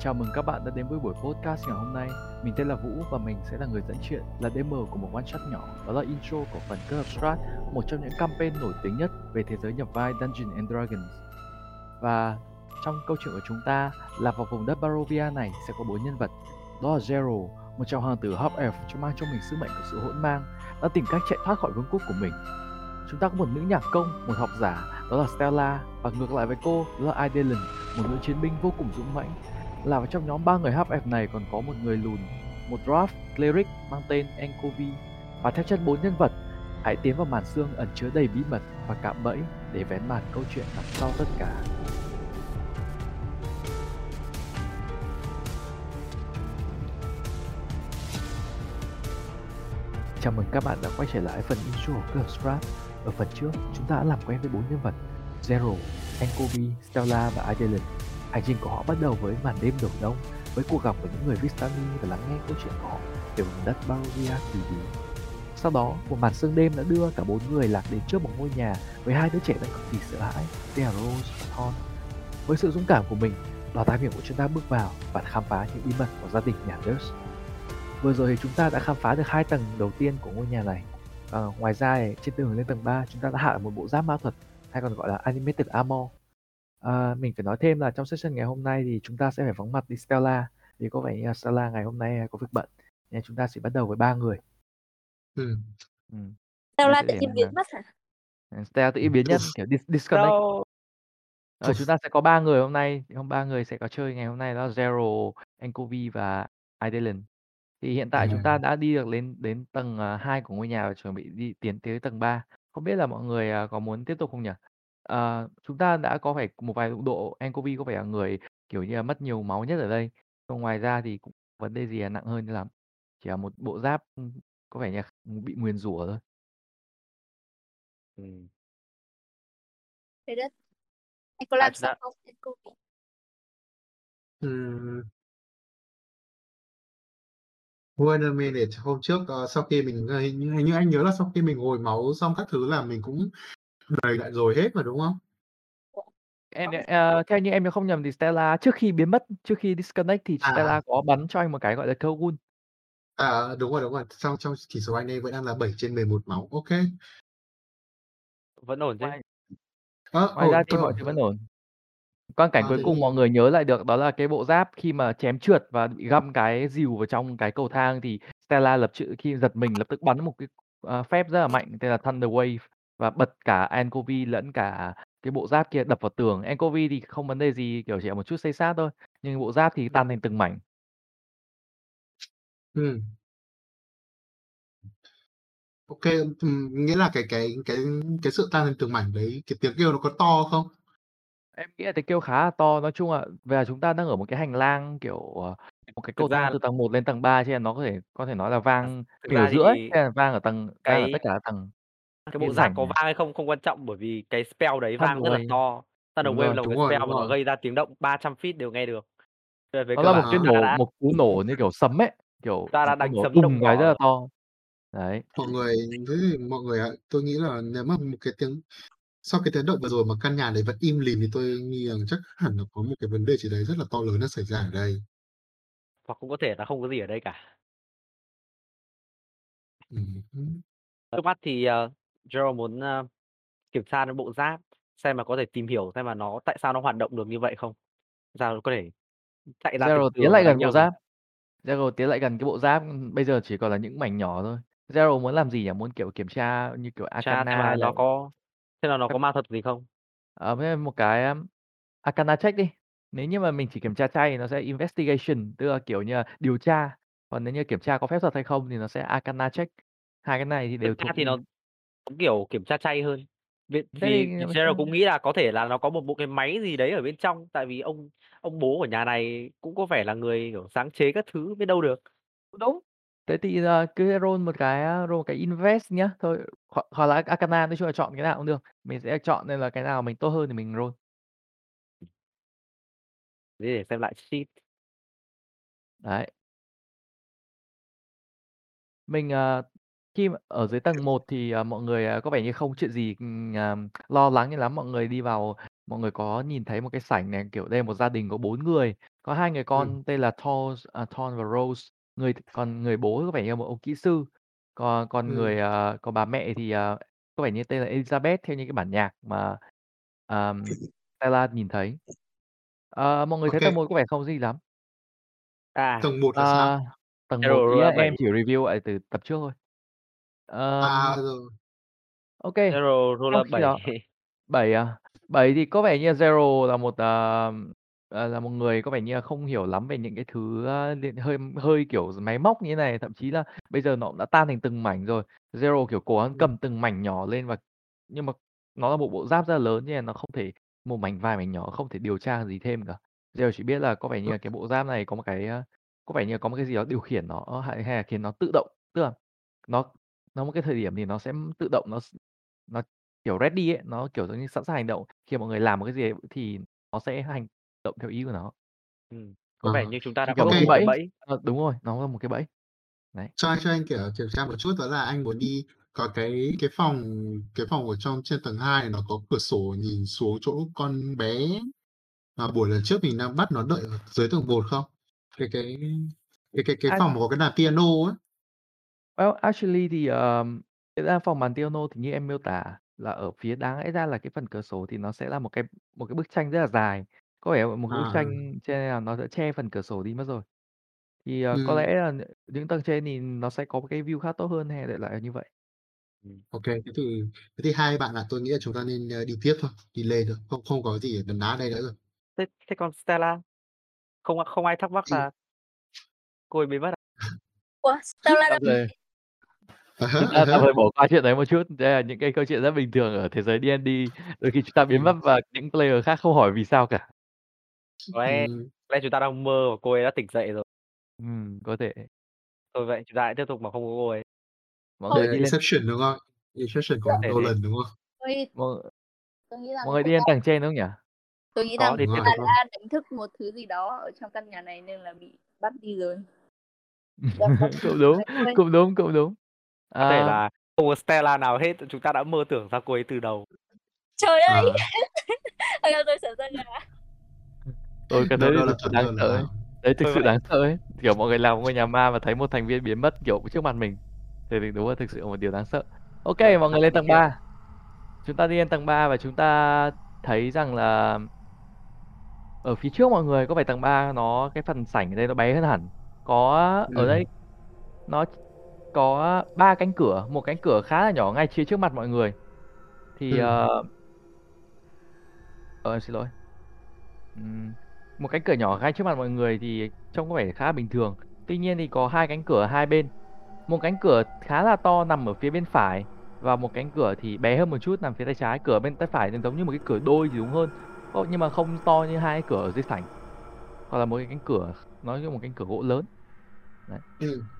Chào mừng các bạn đã đến với buổi podcast ngày hôm nay. Mình tên là Vũ và mình sẽ là người dẫn chuyện, là DM của một one shot nhỏ. Đó là intro của phần Curve Strat, một trong những campaign nổi tiếng nhất về thế giới nhập vai dungeon and Dragons. Và trong câu chuyện của chúng ta là vào vùng đất Barovia này sẽ có bốn nhân vật. Đó là Zero, một chàng hoàng tử half elf cho mang trong mình sứ mệnh của sự hỗn mang, đã tìm cách chạy thoát khỏi vương quốc của mình. Chúng ta có một nữ nhạc công, một học giả, đó là Stella, và ngược lại với cô, đó là Idelin, một nữ chiến binh vô cùng dũng mãnh, là vào trong nhóm ba người half elf này còn có một người lùn, một dwarf cleric mang tên Enkovi và theo chân bốn nhân vật, hãy tiến vào màn xương ẩn chứa đầy bí mật và cạm bẫy để vén màn câu chuyện đằng sau tất cả. Chào mừng các bạn đã quay trở lại phần intro của Curve Strat. Ở phần trước, chúng ta đã làm quen với bốn nhân vật Zero, Enkovi, Stella và Adelin Hành trình của họ bắt đầu với màn đêm đổ đông, với cuộc gặp với những người Vistani và lắng nghe câu chuyện của họ về vùng đất Barovia kỳ bí. Sau đó, một màn sương đêm đã đưa cả bốn người lạc đến trước một ngôi nhà với hai đứa trẻ đang cực kỳ sợ hãi, tên Rose và Thorn. Với sự dũng cảm của mình, đoàn thám hiểm của chúng ta bước vào và khám phá những bí mật của gia đình nhà Durst. Vừa rồi thì chúng ta đã khám phá được hai tầng đầu tiên của ngôi nhà này. À, ngoài ra trên tường lên tầng 3 chúng ta đã hạ một bộ giáp ma thuật hay còn gọi là animated armor À, mình phải nói thêm là trong session ngày hôm nay thì chúng ta sẽ phải vắng mặt đi Stella vì có vẻ như là Stella ngày hôm nay có việc bận nên chúng ta sẽ bắt đầu với ba người. Ừ. Ừ. Stella tự nhiên biến mất hả? Ừ, Stella tự nhiên biến nhất kiểu dis- disconnect. Đâu Ờ, chúng ta sẽ có ba người hôm nay, hôm ba người sẽ có chơi ngày hôm nay đó là Zero, Enkovi và Adeline. Thì hiện tại chúng ta À. đã đi được lên đến tầng uh, 2 của ngôi nhà và chuẩn bị đi tiến tới tầng 3. Không biết là mọi người à, có muốn tiếp tục không nhỉ? Ờ, chúng ta đã có phải một vài đụng độ, Enkovi có vẻ là người kiểu như là mất nhiều máu nhất ở đây. Còn ngoài ra thì cũng vấn đề gì là nặng hơn lắm. Chỉ là một bộ giáp ừ, có vẻ như là bị nguyền rủa thôi. Ừm. Trời đất. Anh có À, làm chúng sao ta không? Ừm. Wait a minute, hôm trước, ờ, sau khi mình ờ, hình như hình như anh nhớ là sau khi mình hồi máu xong các thứ là mình cũng đầy lại rồi hết mà, đúng không? Em ờ, theo như em không nhầm thì Stella trước khi biến mất, trước khi disconnect thì À, Stella à. có bắn cho anh một cái gọi là Wound. À, đúng rồi, đúng rồi. Trong trong chỉ số anh ấy vẫn đang là 7/11 máu. Ô kê. Vẫn ổn chứ? Ngoài Ơ, ngoài ra ổn, thì tôi mọi thứ vẫn ổn. Quang cảnh À, cuối cùng thì mọi người nhớ lại được đó là cái bộ giáp khi mà chém trượt và bị găm cái rìu vào trong cái cầu thang thì Stella lập chự khi giật mình lập tức bắn một cái, ờ, phép rất là mạnh tên là Thunder Wave và bật cả Enkovi lẫn cả cái bộ giáp kia đập vào tường. Enkovi thì không vấn đề gì, kiểu, chỉ là một chút xây xát thôi, nhưng bộ giáp thì tan thành từng mảnh. Kê, ừm, nghĩa là cái cái cái cái sự tan thành từng mảnh đấy, cái tiếng kêu nó có to không? Em nghĩ là tiếng kêu khá là to. Nói chung là về chúng ta đang ở một cái hành lang, kiểu, ờ, một cái cầu thang từ tầng 1 lên tầng 3 cho nên nó có thể có thể nói là vang ra giữa thì vang ở tầng vang ở tất cái cả các tầng, cái bộ thành có vang hay không không quan trọng bởi vì cái spell đấy vang rất là to. Thunder Đúng Wave rồi. là một Đúng cái rồi, spell đúng mà nó rồi. gây ra tiếng động 300 feet đều nghe được. Với với Nó là một cái ta nổ đã một cú nổ như kiểu sấm ấy, kiểu, ta đã một cú đánh nổ sấm động đùng cái rất là to. Đấy. Mọi người thế thì mọi người ạ, tôi nghĩ là nếu mà một cái tiếng sau cái tiếng động vừa rồi mà căn nhà đấy vẫn im lìm thì tôi nghi rằng chắc hẳn là có một cái vấn đề gì đấy rất là to lớn đang xảy ra ở đây. Hoặc cũng có thể là không có gì ở đây cả. Ừm. Trước mắt thì, ờ, Joe muốn, ơ, kiểm tra cái bộ giáp, xem mà có thể tìm hiểu xem mà nó tại sao nó hoạt động được như vậy không? Sao nó có thể chạy ra từ Zero tiến tường lại đánh gần bộ nhau được. giáp. Zero tiến lại gần cái bộ giáp, ừm, bây giờ chỉ còn là những mảnh nhỏ thôi. Zero muốn làm gì nhỉ? Muốn, kiểu, kiểm tra như kiểu Tra xem Arcana là hay là nó có xem là nó có ma thuật gì không? Ờ, với một cái, a, Arcana check đi. Nếu như mà mình chỉ kiểm tra chay thì nó sẽ Investigation, tức là, kiểu như là, điều tra, còn nếu như kiểm tra có phép thuật hay không thì nó sẽ Arcana check. Hai cái này thì Thực đều ra thuộc thì nó kiểu kiểm tra chay hơn. Vì Thế vì Zero cũng nghĩ là có thể là nó có một bộ cái máy gì đấy ở bên trong, tại vì ông ông bố của nhà này cũng có vẻ là người, kiểu, sáng chế các thứ, biết đâu được. Đúng. Thế thì, ờ, cứ roll một cái, roll một cái Invest nhá, thôi hoặc hoặc là Arcana, nói chung là chọn cái nào cũng được. Mình sẽ chọn nên là cái nào mình tốt hơn thì mình roll. Thế để xem lại sheet. Đấy. Mình, ờ, khi mà ở dưới tầng 1 thì, ờ, mọi người, à, có vẻ như không chuyện gì, ừm, à, lo lắng cho lắm, mọi người đi vào mọi người có nhìn thấy một cái sảnh này, kiểu, đây là một gia đình có 4 người, có hai người Ừm. con tên là Thor à, Thorn và Rose, người còn người bố có vẻ như là một ông kỹ sư, còn còn Ừm. người, ờ còn bà mẹ thì, ờ, có vẻ như tên là Elizabeth theo như cái bản nhạc mà, ờm, Stella nhìn thấy. Ờ, mọi người Ô thấy kê. tầng 1 có vẻ không có gì lắm. À. Tầng 1 là sao? Ờ, tầng 1 Zero ý là em 7. chỉ review lại từ tập trước thôi. À, Ờm. rồi. Kê. Zero Trong Roller khi đó 7. 7 à? 7 thì có vẻ như Zero là một, ờ, ờ, là một người có vẻ như là không hiểu lắm về những cái thứ, ơ, liên hơi hơi, kiểu, máy móc như thế này, thậm chí là bây giờ nó cũng đã tan thành từng mảnh rồi. Zero, kiểu, cố gắng Ừm. cầm từng mảnh nhỏ lên và nhưng mà nó là một bộ giáp rất là lớn nên là nó không thể một mảnh vài mảnh nhỏ không thể điều tra gì thêm cả. Zero chỉ biết là có vẻ như là cái bộ giáp này có một cái, có vẻ như là có một cái gì đó điều khiển nó hay hay là khiến nó tự động, tức là nó nó một cái thời điểm thì nó sẽ tự động nó s nó, kiểu, ready ấy, nó, kiểu, giống như sẵn sàng hành động. Khi mọi người làm một cái gì đấy thì nó sẽ hành động theo ý của nó. Ừm, có Ờ, vẻ như chúng ta đã kiểu bước một cái bẫy. bẫy. Ờ, đúng rồi, nó là một cái bẫy. Đấy. Cho cho anh, kiểu, kiểm tra một chút đó là anh muốn đi có cái cái phòng cái phòng ở trong trên tầng 2 nó có cửa sổ nhìn xuống chỗ con bé mà buổi lần trước mình đang bắt nó đợi ở dưới tầng 1 không? Cái cái cái cái cái À. phòng mà có cái đàn piano á. Well, actually thì, ờm, cái gian phòng bàn piano thì như em miêu tả là ở phía đáng lẽ ra là cái phần cửa sổ thì nó sẽ là một cái một cái bức tranh rất là dài, có vẻ một cái bức à. tranh cho nên là nó sẽ che phần cửa sổ đi mất rồi. Thì, ờ, có Ừm. lẽ là nh những tầng trên thì nó sẽ có một cái view khác tốt hơn hay đại loại là như vậy. Ừm. Ô kê, thế thì thế thì hai bạn ạ, tôi nghĩ là chúng ta nên, ơ, đi tiếp thôi, đi lên thôi, không không có gì nấn ná đây nữa rồi. Thế thế còn Stella? Không không ai thắc mắc là cô ấy biến mất à? Ủa, Stella đang thời À há, chúng à ta tạm há. thời bỏ qua chuyện đấy một chút, đây là những cái câu chuyện rất bình thường ở thế giới D&D, đôi khi chúng ta biến mất Ừm. và những player khác không hỏi vì sao cả. Có lẽ có lẽ chúng ta đang mơ và cô ấy đã tỉnh dậy rồi. Ừm, có thể. Thôi vậy chúng ta hãy tiếp tục mà không có cô ấy. Mọi người đi lên Inception, đúng không? Inception Có. Nolan, đúng không? Mọi tôi nghĩ rằng mọi người đi lên ta tầng trên đúng không nhỉ? tôi nghĩ rằng rồi. ta đã đánh thức một thứ gì đó ở trong căn nhà này nên là bị bắt đi rồi. Cũng đúng, cũng đúng, cũng đúng. Có thể À. là không có Stella nào hết, chúng ta đã mơ tưởng ra cô ấy từ đầu. Trời ơi! À. Làm tôi sợ da gà. Ôi, cái Đó đấy đó là thực sự đáng sợ ấy. Đấy thực Thôi sự vậy. đáng sợ ấy, kiểu, mọi người làm ngôi nhà ma và thấy một thành viên biến mất, kiểu, trước mặt mình, thì thì đúng là thực sự là một điều đáng sợ. Kê, Vậy mọi người lên tầng tiếp. 3. Chúng ta đi lên tầng 3 và chúng ta thấy rằng là ở phía trước mọi người có vẻ tầng 3 nó cái phần sảnh ở đây nó bé hơn hẳn. Có ở Ừm. đây nó có 3 cánh cửa, một cánh cửa khá là nhỏ ngay phía trước mặt mọi người. Thì, Ừm. ờ Ờ, xin lỗi. Một cánh cửa nhỏ ngay trước mặt mọi người thì trông có vẻ khá là bình thường. Tuy nhiên thì có 2 cánh cửa hai bên. Một cánh cửa khá là to nằm ở phía bên phải và một cánh cửa thì bé hơn một chút nằm phía tay trái. Cửa bên tay phải thì giống như một cái cửa đôi thì đúng hơn, nhưng mà không to như hai cái cửa ở dưới sảnh. Hoặc là một cái cánh cửa nó như một cánh cửa gỗ lớn. Đấy. Ừm.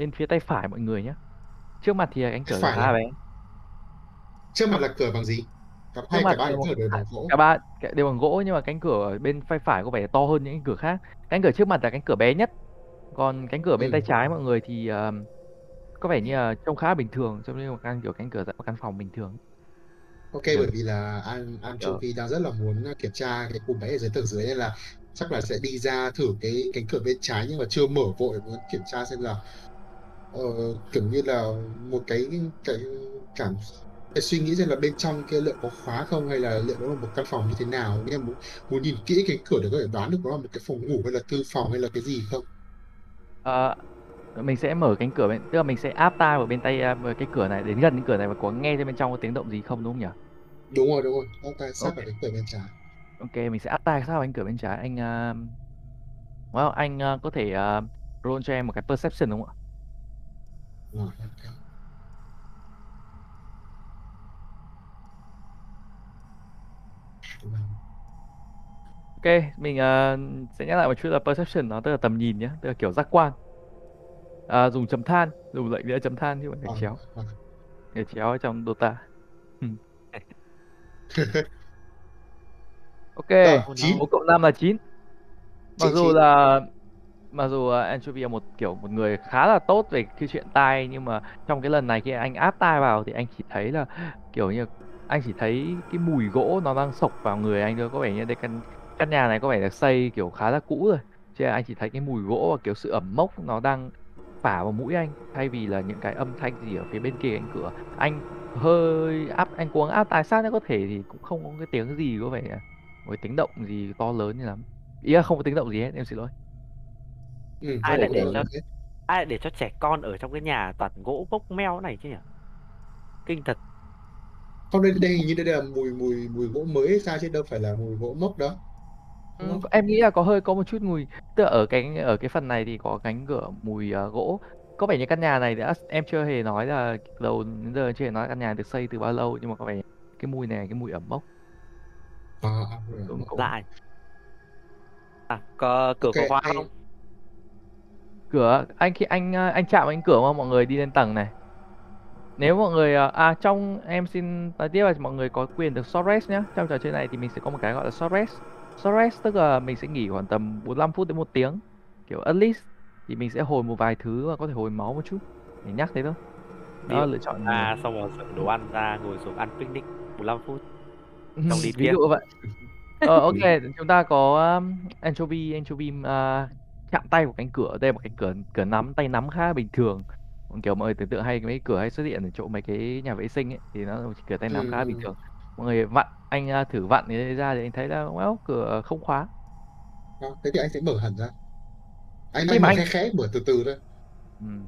Bên phía tay phải mọi người nhá. Trước mặt thì Tay cửa phải là là bé. Trước mặt là cửa bằng gì? Cả mặt cả 3 là cánh một cửa đều bằng gỗ? cả ba đều bằng gỗ nhưng mà cánh cửa bên phay phải có vẻ to hơn những cánh cửa khác. Cánh cửa trước mặt là cánh cửa bé nhất, còn cánh cửa bên tay Ừm. trái mọi người thì, ờm, có vẻ như là trông khá bình thường, trông như một căn, kiểu, cánh cửa dạng một căn phòng bình thường. Kê, Kiểu bởi vì là An Kiểu Anchovy đang rất là muốn, a, kiểm tra cái cô bé ở dưới tầng dưới nên là chắc là sẽ đi ra thử cái cánh cửa bên trái nhưng mà chưa mở vội, muốn kiểm tra xem là, ờ, kiểu như là, một cái cái cảm cái suy nghĩ xem là bên trong kia liệu có khóa không hay là liệu nó là một căn phòng như thế nào. Nghĩa là muốn muốn nhìn kỹ cánh cửa để có thể đoán được nó là một cái phòng ngủ hay là thư phòng hay là cái gì không? Ờ, mình sẽ mở cánh cửa bên tức là mình sẽ áp tai vào bên tay, vào cái cửa này, đến gần cái cửa này và có nghe xem bên trong có tiếng động gì không, đúng không nhỉ? Đúng rồi, đúng rồi, áp tai Ô sát vào kê. cánh cửa bên trái. Kê, mình sẽ áp tai sát vào cánh cửa bên trái. Anh, a wow, anh, a, có thể, ờ, roll cho em một cái perception được không ạ? Kê, mình, ờ, sẽ nhắc lại một chút là perception nó tức là tầm nhìn nhá, tức là kiểu giác quan. À, dùng chấm than, dùng lệnh nghĩa chấm than chứ không phải chéo. Gạch chéo trong Dota. Rồi, kê, 9. 4 cộng 5 là 9. Mặc 9, dù 9. là mặc dù, ờ, Anchovy là một, kiểu, một người khá là tốt về cái chuyện tai nhưng mà trong cái lần này khi anh áp tai vào thì anh chỉ thấy là, kiểu như, anh chỉ thấy cái mùi gỗ nó đang sộc vào người anh thôi. Có vẻ như đây căn căn nhà này có vẻ được xây kiểu khá là cũ rồi. Chứ anh chỉ thấy cái mùi gỗ và kiểu sự ẩm mốc nó đang phả vào mũi anh. Thay vì là những cái âm thanh gì ở phía bên kia cánh cửa anh hơi áp anh cuống áp tai sát nếu có thể thì cũng không có cái tiếng gì có vẻ một tiếng động gì to lớn như lắm. Ý là không có tiếng động gì hết em xin lỗi ừ, ai lại để cho ai lại để cho trẻ con ở trong cái nhà toàn gỗ bốc meo này chứ nhỉ? Kinh thật. Không đây đây hình như đây là mùi mùi mùi gỗ mới hay sao chứ đâu phải là mùi gỗ mốc đó Ừ, em nghĩ là có hơi có một chút mùi. Tức ở cái ở cái phần này thì có cánh cửa mùi ờ, gỗ. Có vẻ như căn nhà này đã em chưa hề nói là đầu đến giờ chưa hề nói căn nhà được xây từ bao lâu nhưng mà có vẻ cái mùi này cái mùi ẩm mốc. À, à, lại. À có cửa có Ok, khóa không cửa. Anh khi anh ờ, anh chạm anh cửa mà mọi người đi lên tầng này. Nếu mọi người ờ, à trong em xin nói tiếp là mọi người có quyền được short rest nhé trong trò chơi này thì mình sẽ có một cái gọi là short rest. Short rest tức là mình sẽ nghỉ khoảng tầm 45 phút đến một tiếng. Kiểu at least thì mình sẽ hồi một vài thứ và có thể hồi máu một chút. Để nhắc thế thôi. Đó lựa chọn à xong rồi sở đồ ăn ra ngồi xuống ăn picnic 15 phút. Xong đi ví dụ vậy. Ờ, ok chúng ta có um, anchovy anchovy uh, chạm tay vào cánh cửa đây là một cánh cửa cửa nắm tay nắm khá bình thường. Còn kiểu mọi người tưởng tượng hay mấy cửa hay xuất hiện ở chỗ mấy cái nhà vệ sinh ấy thì nó một cửa tay nắm khá bình Ừ. thường. Mọi người vặn anh uh, thử vặn thì ra thì anh thấy là well, cửa không khóa. Đó, thế thì anh sẽ mở hẳn ra. Anh anh anh- khẽ khẽ mở từ từ thôi. Ừ.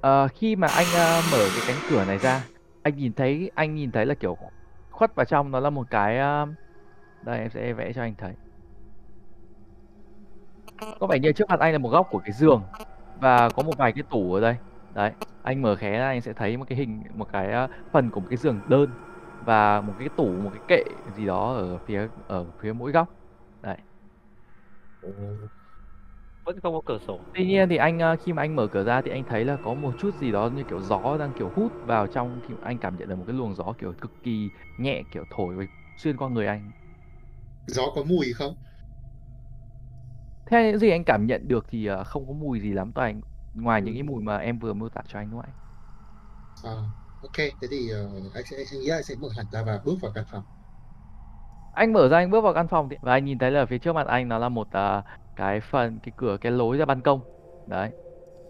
Ờ, khi mà anh ờ, mở cái cánh cửa này ra anh nhìn thấy anh nhìn thấy là kiểu khuất vào trong nó là một cái ờ, đây em sẽ vẽ cho anh thấy. Có vẻ như trước mặt anh là một góc của cái giường và có một vài cái tủ ở đây. Đấy anh mở khé ra anh sẽ thấy một cái hình một cái ờ, phần của một cái giường đơn và một cái tủ một cái kệ gì đó ở phía ở phía mỗi góc. Vẫn không có cửa sổ. Tuy nhiên thì anh ờ, khi mà anh mở cửa ra thì anh thấy là có một chút gì đó như kiểu gió đang kiểu hút vào trong mà anh cảm nhận được một cái luồng gió kiểu cực kỳ nhẹ kiểu thổi xuyên qua người anh. Gió có mùi không Theo những gì anh cảm nhận được thì ờ, không có mùi gì lắm toàn ngoài những cái mùi mà em vừa mô tả cho anh đúng không anh? à, ok thế thì ờ, anh sẽ anh nghĩ là anh sẽ mở hẳn ra và bước vào căn phòng Anh mở ra anh bước vào căn phòng thì và anh nhìn thấy là phía trước mặt anh nó là một ờ, cái phần cái cửa cái lối ra ban công. Đấy.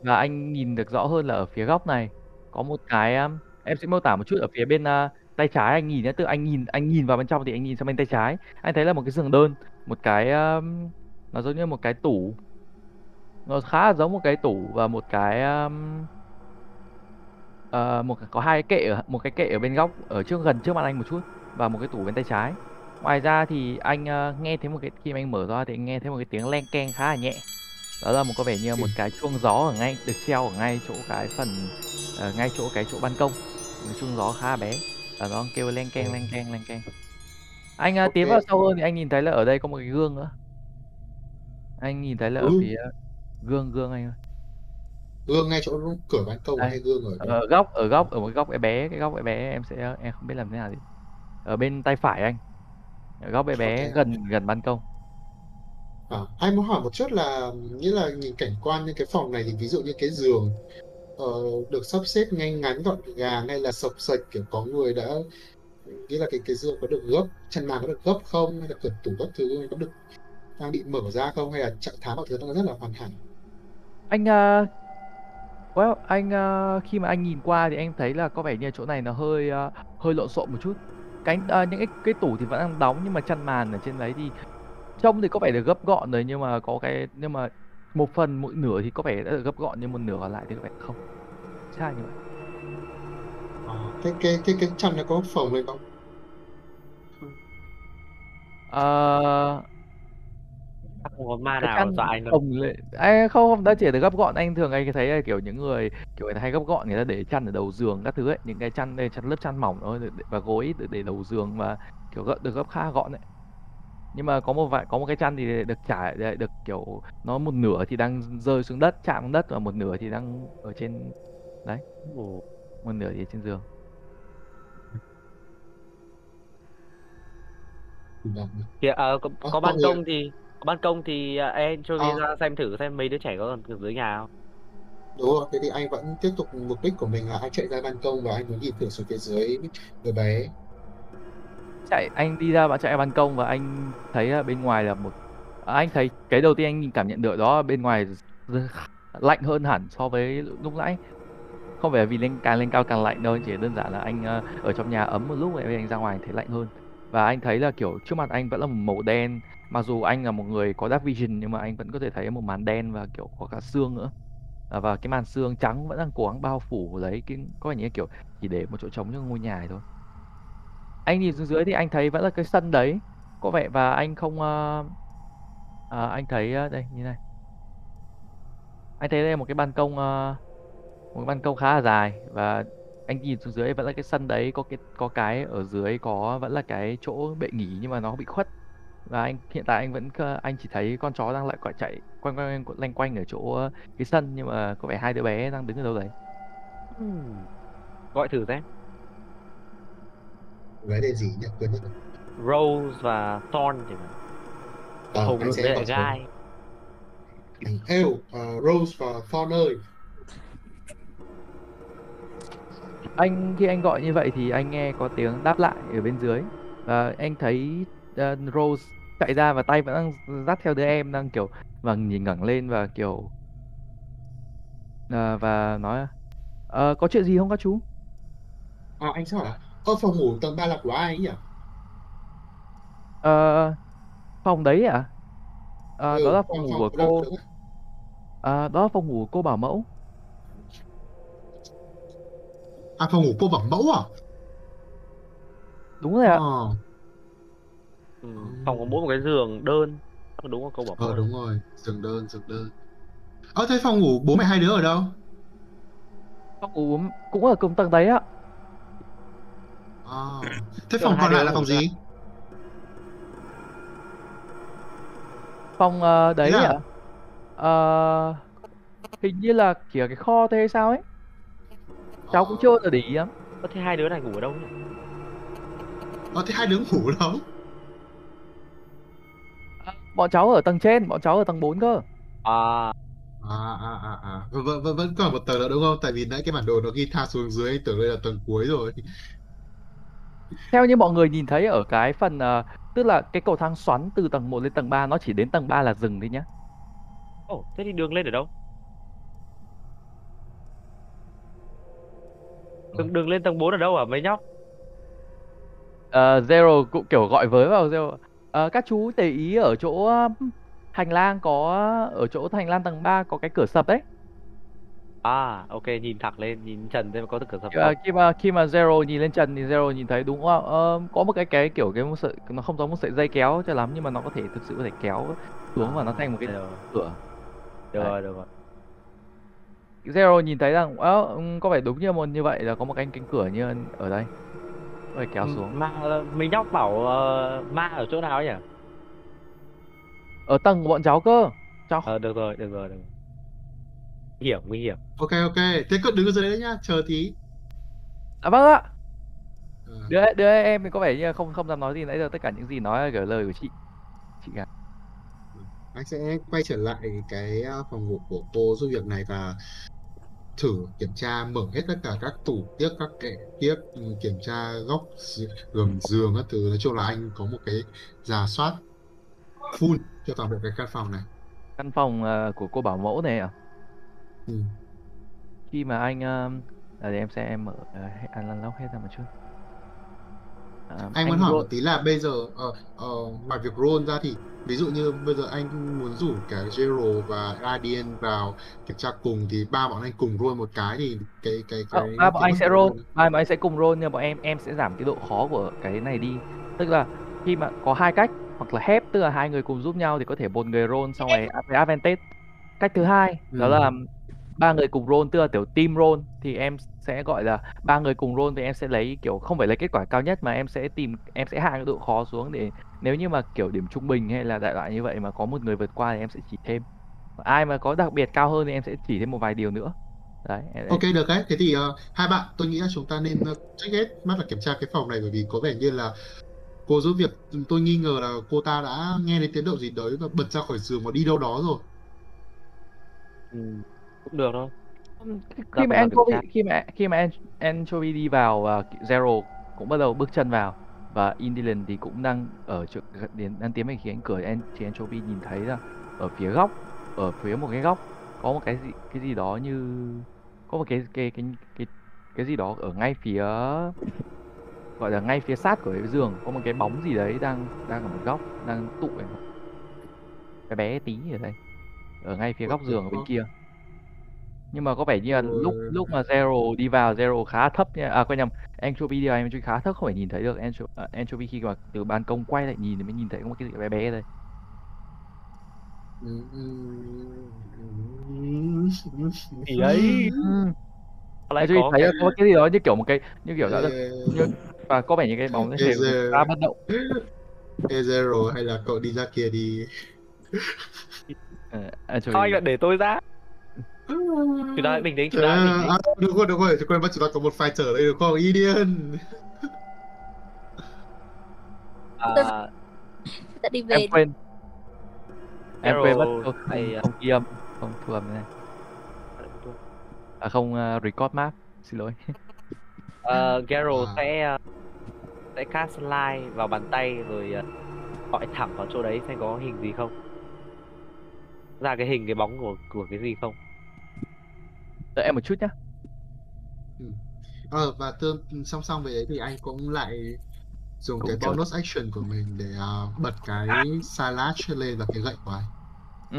Và anh nhìn được rõ hơn là ở phía góc này có một cái um, em sẽ mô tả một chút ở phía bên ờ, tay trái anh nhìn nhá tức anh nhìn anh nhìn vào bên trong thì anh nhìn sang bên tay trái, anh thấy là một cái giường đơn, một cái um, nó giống như một cái tủ. Nó khá là giống một cái tủ và một cái um, uh, một có hai cái kệ ở một cái kệ ở bên góc ở trước gần trước mặt anh một chút và một cái tủ bên tay trái. Ngoài ra thì anh uh, nghe thấy một cái khi mà anh mở ra thì anh nghe thấy một cái tiếng len keng khá là nhẹ. Đó là một có vẻ như một cái chuông gió ở ngay được treo ở ngay chỗ cái phần ờ, ngay chỗ cái chỗ ban công. Một cái chuông gió khá bé và nó kêu len keng len keng len keng. Anh ờ, tiến Ok. vào sâu hơn thì anh nhìn thấy là ở đây có một cái gương nữa. Anh nhìn thấy là ở Ừ. phía gương gương anh ơi. gương ngay chỗ cửa ban công Đây. hay gương ở đâu? ở góc ở góc ở một góc bé bé cái góc bé bé em sẽ em không biết làm thế nào thì ở bên tay phải anh ở góc bé bé Ok. gần gần ban công À, anh muốn hỏi một chút là nghĩa là nhìn cảnh quan như cái phòng này thì ví dụ như cái giường uh, được sắp xếp ngay ngắn gọn gàng hay là sập sạch kiểu có người đã nghĩa là cái cái giường có được gấp chân màn có được gấp không hay là cửa tủ các thứ có được đang bị mở ra không hay là trạng thái mọi thứ nó rất là hoàn hảo? Anh uh, well anh uh, khi mà anh nhìn qua thì anh thấy là có vẻ như chỗ này nó hơi uh, hơi lộn xộn một chút. Cánh uh, những cái cái tủ thì vẫn đang đóng nhưng mà chăn màn ở trên đấy thì trông thì có vẻ được gấp gọn rồi nhưng mà có cái nhưng mà một phần mỗi nửa thì có vẻ đã được gấp gọn nhưng một nửa còn lại thì có vẻ không. Sai như vậy. Cái cái cái cái chăn nó có phồng lên không? Ờ, Chắc không có ma cái nào chăn dọa anh lên anh không không đã chỉ được gấp gọn. Anh thường anh thấy là kiểu những người kiểu người ta hay gấp gọn người ta để chăn ở đầu giường các thứ ấy. Những cái chăn đây chăn lớp chăn mỏng thôi và gối để, để đầu giường và kiểu gấp được gấp khá gọn đấy nhưng mà có một vài có một cái chăn thì được trải để được kiểu nó một nửa thì đang rơi xuống đất chạm xuống đất và một nửa thì đang ở trên Ồ, một nửa thì ở trên giường Vâng. kìa ờ, có, có ban công thì có ban công thì à, em cho đi Ờ. ra xem thử xem mấy đứa trẻ có còn ở dưới nhà không Đúng rồi, thế thì anh vẫn tiếp tục mục đích của mình là anh chạy ra ban công và anh muốn nhìn thử xuống phía dưới đứa bé. Chạy anh đi ra bạn chạy ban công và anh thấy bên ngoài là một à, anh thấy cái đầu tiên anh cảm nhận được đó là bên ngoài lạnh hơn hẳn so với lúc nãy. Không phải vì lên càng lên cao càng lạnh đâu, chỉ đơn giản là anh ờ, ở trong nhà ấm một lúc rồi anh ra ngoài thấy lạnh hơn. Và anh thấy là kiểu trước mặt anh vẫn là một màu đen, mặc dù anh là một người có dark vision nhưng mà anh vẫn có thể thấy một màn đen và kiểu có cả xương nữa. À, và cái màn xương trắng vẫn đang cố gắng bao phủ lấy cái có vẻ như kiểu chỉ để một chỗ trống cho ngôi nhà này thôi. Anh nhìn xuống dưới thì anh thấy vẫn là cái sân đấy, có vẻ và anh không uh, à, anh thấy uh, đây như này. Anh thấy đây là một cái ban công uh, một cái ban công khá là dài và anh nhìn xuống dưới vẫn là cái sân đấy có cái có cái ở dưới có vẫn là cái chỗ bệ nghỉ nhưng mà nó bị khuất và anh hiện tại anh vẫn anh chỉ thấy con chó đang lại quậy chạy quanh quanh quanh lanh quanh ở chỗ cái sân nhưng mà có vẻ hai đứa bé đang đứng ở đâu đấy Gọi thử xem. Bé tên gì nhỉ? Quên mất rồi. Rose và Thorn chẳng hạn. Ờ, Hùng sẽ gai. Êu, ờ, Rose và Thorn ơi. anh khi anh gọi như vậy thì anh nghe có tiếng đáp lại ở bên dưới và anh thấy ờ, Rose chạy ra và tay vẫn đang dắt theo đứa em đang kiểu và nhìn ngẩng lên và kiểu ờ, và nói "Ờ, có chuyện gì không các chú À, anh hỏi là, ơ phòng ngủ tầng 3 là của ai ấy nhỉ? Ờ, phòng đấy à? Ờ, đó Ừ, là phòng phòng ngủ phòng của cô. À, đó là phòng ngủ của cô bảo mẫu. À, phòng ngủ cô bảo mẫu à? Đúng rồi ạ. Ờ, Ừm, Phòng có mỗi một cái giường đơn. Đúng không câu bảo ờ mẫu đúng rồi, giường đơn, giường đơn. Ờ, thế phòng ngủ bố mẹ hai đứa ở đâu? Phòng ngủ cũng ở cùng tầng đấy ạ. À, thế phòng còn lại là phòng gì? Phòng ờ, đấy Thế à? Ờ, hình như là chỉ ở cái kho thôi hay sao ấy. Cháu cũng chưa bao để ý lắm. Ơ, thế hai đứa này ngủ ở đâu nhỉ? Ờ, thế hai đứa ngủ ở đâu? Bọn cháu ở tầng trên, bọn cháu ở tầng 4 cơ. À, À, à, à, à. Vẫn, vẫn, vẫn- còn một tầng nữa đúng không? Tại vì nãy cái bản đồ nó ghi tha xuống dưới, tưởng đây là tầng cuối rồi. Theo như mọi người nhìn thấy ở cái phần ờ, tức là cái cầu thang xoắn từ tầng 1 lên tầng 3 nó chỉ đến tầng 3 là dừng thôi nhá. ồ, thế thì đường lên ở đâu? Đường, đường lên tầng 4 ở đâu à mấy nhóc? Ờ, Zero cũng kiểu gọi với vào Zero. Ờ, các chú để ý ở chỗ hành lang có ở chỗ hành lang tầng 3 có cái cửa sập đấy. À, ok, nhìn thẳng lên, nhìn trần xem có cửa sập Ờ, không? khi mà khi mà Zero nhìn lên trần thì Zero nhìn thấy đúng không? Ờ, có một cái cái kiểu cái một sợi nó không giống một sợi dây kéo cho lắm nhưng mà nó có thể thực sự có thể kéo xuống và nó thành một cái Được, cửa. được rồi, được rồi. Zero nhìn thấy rằng ừm, có vẻ đúng như một như vậy là có một cái cánh cửa như ở đây. Có thể kéo xuống. Mà mấy nhóc bảo ờ, ma ở chỗ nào ấy nhỉ? Ở tầng của bọn cháu cơ. Cháu Ờ, được rồi, được rồi, được rồi. Nguy hiểm, nguy hiểm. Ok, ok. Thế cứ đứng ở dưới đấy nhá, chờ tí. À vâng ạ. Ờ, Đứa đứa em thì có vẻ như không không dám nói gì nãy giờ tất cả những gì nói là lời của chị. Chị cả. anh sẽ quay trở lại cái uh, phòng ngủ của cô giúp việc này và thử kiểm tra mở hết tất cả các tủ tiếc các kệ tiếc ừ, kiểm tra góc gi- gầm giường các thứ nói chung là anh có một cái giả soát full cho toàn bộ cái căn phòng này Căn phòng ờ, của cô bảo mẫu này à? Ừ. khi mà anh um, à, để em xem em mở uh, anh unlock hết ra một chút À, anh muốn hỏi roll- một tí là bây giờ ờ, ờ, ngoài việc roll ra thì ví dụ như bây giờ anh muốn rủ cả Zero và Radiant vào kiểm tra cùng thì ba bọn anh cùng roll một cái thì cái cái Ờ, cái ba bọn cái anh sẽ roll ba bọn anh sẽ cùng roll nhưng bọn em em sẽ giảm cái độ khó của cái này đi tức là khi mà có hai cách hoặc là hép tức là hai người cùng giúp nhau thì có thể một người roll xong rồi advantage cách thứ hai đó Ừ. là ba người cùng roll tức là kiểu team roll thì em sẽ gọi là ba người cùng roll thì em sẽ lấy kiểu không phải lấy kết quả cao nhất mà em sẽ tìm em sẽ hạ cái độ khó xuống để nếu như mà kiểu điểm trung bình hay là đại loại như vậy mà có một người vượt qua thì em sẽ chỉ thêm. Ai mà có đặc biệt cao hơn thì em sẽ chỉ thêm một vài điều nữa. Đấy em- Ok được đấy, thế thì ờ, hai bạn tôi nghĩ là chúng ta nên uh, check hết mắt là kiểm tra cái phòng này bởi vì có vẻ như là cô giúp việc tôi nghi ngờ là cô ta đã nghe đến tiếng động gì đấy và bật ra khỏi giường và đi đâu đó rồi. Ừ, cũng được thôi. Khi mà Anchovy khi mà khi mà An Anchovy đi vào, ờ, Zero cũng bắt đầu bước chân vào và Indyland thì cũng đang ở chỗ gần đến đang tiến về phía cánh cửa. An thì Anchovy nhìn thấy là ở phía góc, ở phía một cái góc có một cái gì cái gì đó như có một cái cái cái cái cái gì đó ở ngay phía gọi là ngay phía sát của cái giường. Có một cái bóng gì đấy đang đang ở một góc đang tụ cái bé tí ở đây ở ngay phía góc giường ở bên fuck? kia nhưng mà có vẻ như là lúc Ôi. lúc mà Zero đi vào Zero khá thấp nha à quên nhầm Anchovy đi vào Anchovy khá thấp không phải nhìn thấy được Ancho, à, Anchovy khi mà từ ban công quay lại nhìn thì mới nhìn thấy có một cái gì bé bé đây Thì đấy. ừ. Có lẽ Anchovy có thấy cái là có cái gì đó như kiểu một cái như kiểu Ê, như, và có vẻ như cái bóng nó giờ- khá bất động Ê Zero hay là cậu đi ra kia đi Ờ, anh lại để tôi ra? Chúng ta bình tĩnh, chúng ta bình tĩnh. à, đúng rồi đúng rồi quên mất chúng ta có một fighter đây được không Idian À, đi về em quên em quên mất không, à, không ghi âm không thu âm này à, không uh, record map xin lỗi Ờ, Garo À. sẽ ờ, sẽ cast slide vào bàn tay rồi ờ, gọi thẳng vào chỗ đấy xem có hình gì không. Ra cái hình cái bóng của của cái gì không? Đợi em một chút nhá. Ờ và tương song song với đấy thì anh cũng lại dùng Cũng cái bonus action của mình để à, bật cái Silash lên và cái gậy của anh. Ừ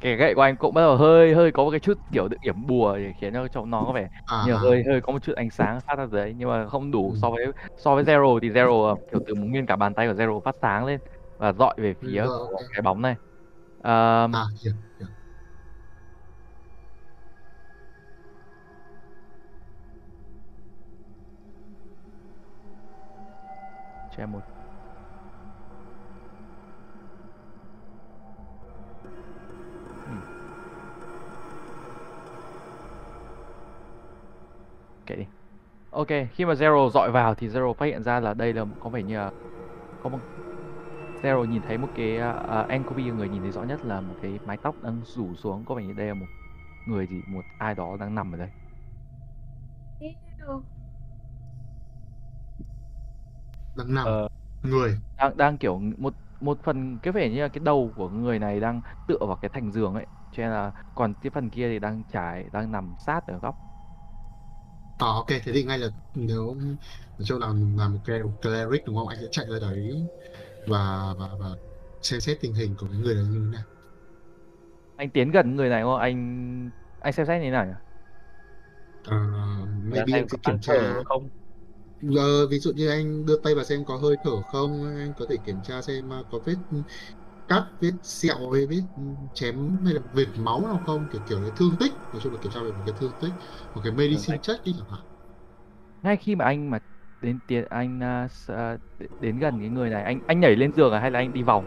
cái gậy của anh cũng bắt đầu hơi hơi có một cái chút kiểu điểm bùa để khiến cho trông nó có vẻ à, nhiều à, hơi hơi có một chút ánh sáng phát ra dưới nhưng mà không đủ Ừ. so với so với Zero thì Zero ờ, kiểu từ nguyên cả bàn tay của Zero phát sáng lên và dọi về phía Rồi, của ok. cái bóng này. Ờm, à hiểu hiểu một. Ừ. kệ đi. Ok khi mà Zero dọi vào thì Zero phát hiện ra là đây là có vẻ như là có một Zero nhìn thấy một cái à, à, uh, Anchovy người nhìn thấy rõ nhất là một cái mái tóc đang rủ xuống có vẻ như đây là một người gì một ai đó đang nằm ở đây đang nằm Ờ. người. Đang đang kiểu một một phần cái vẻ như là cái đầu của người này đang tựa vào cái thành giường ấy cho nên là còn cái phần kia thì đang trải đang nằm sát ở góc. À ok thế thì ngay là nếu nói chung là là một cái cleric đúng không? Anh sẽ chạy ra đấy và và và xem xét tình hình của cái người đó như thế nào. Anh tiến gần người này không? Anh anh xem xét như thế nào nhỉ? Ờ, maybe anh có kiểm tra. không? Ờ, ví dụ như anh đưa tay vào xem có hơi thở không anh có thể kiểm tra xem uh, có vết cắt vết sẹo hay vết chém hay là vệt máu nào không? Kiểu kiểu cái thương tích. Nói chung là kiểm tra về một cái thương tích. Một cái medicine check đi chẳng hạn. Ngay khi mà anh mà đến tiến anh à, à, đ- đến gần cái người này anh anh nhảy lên giường à hay là anh đi vòng?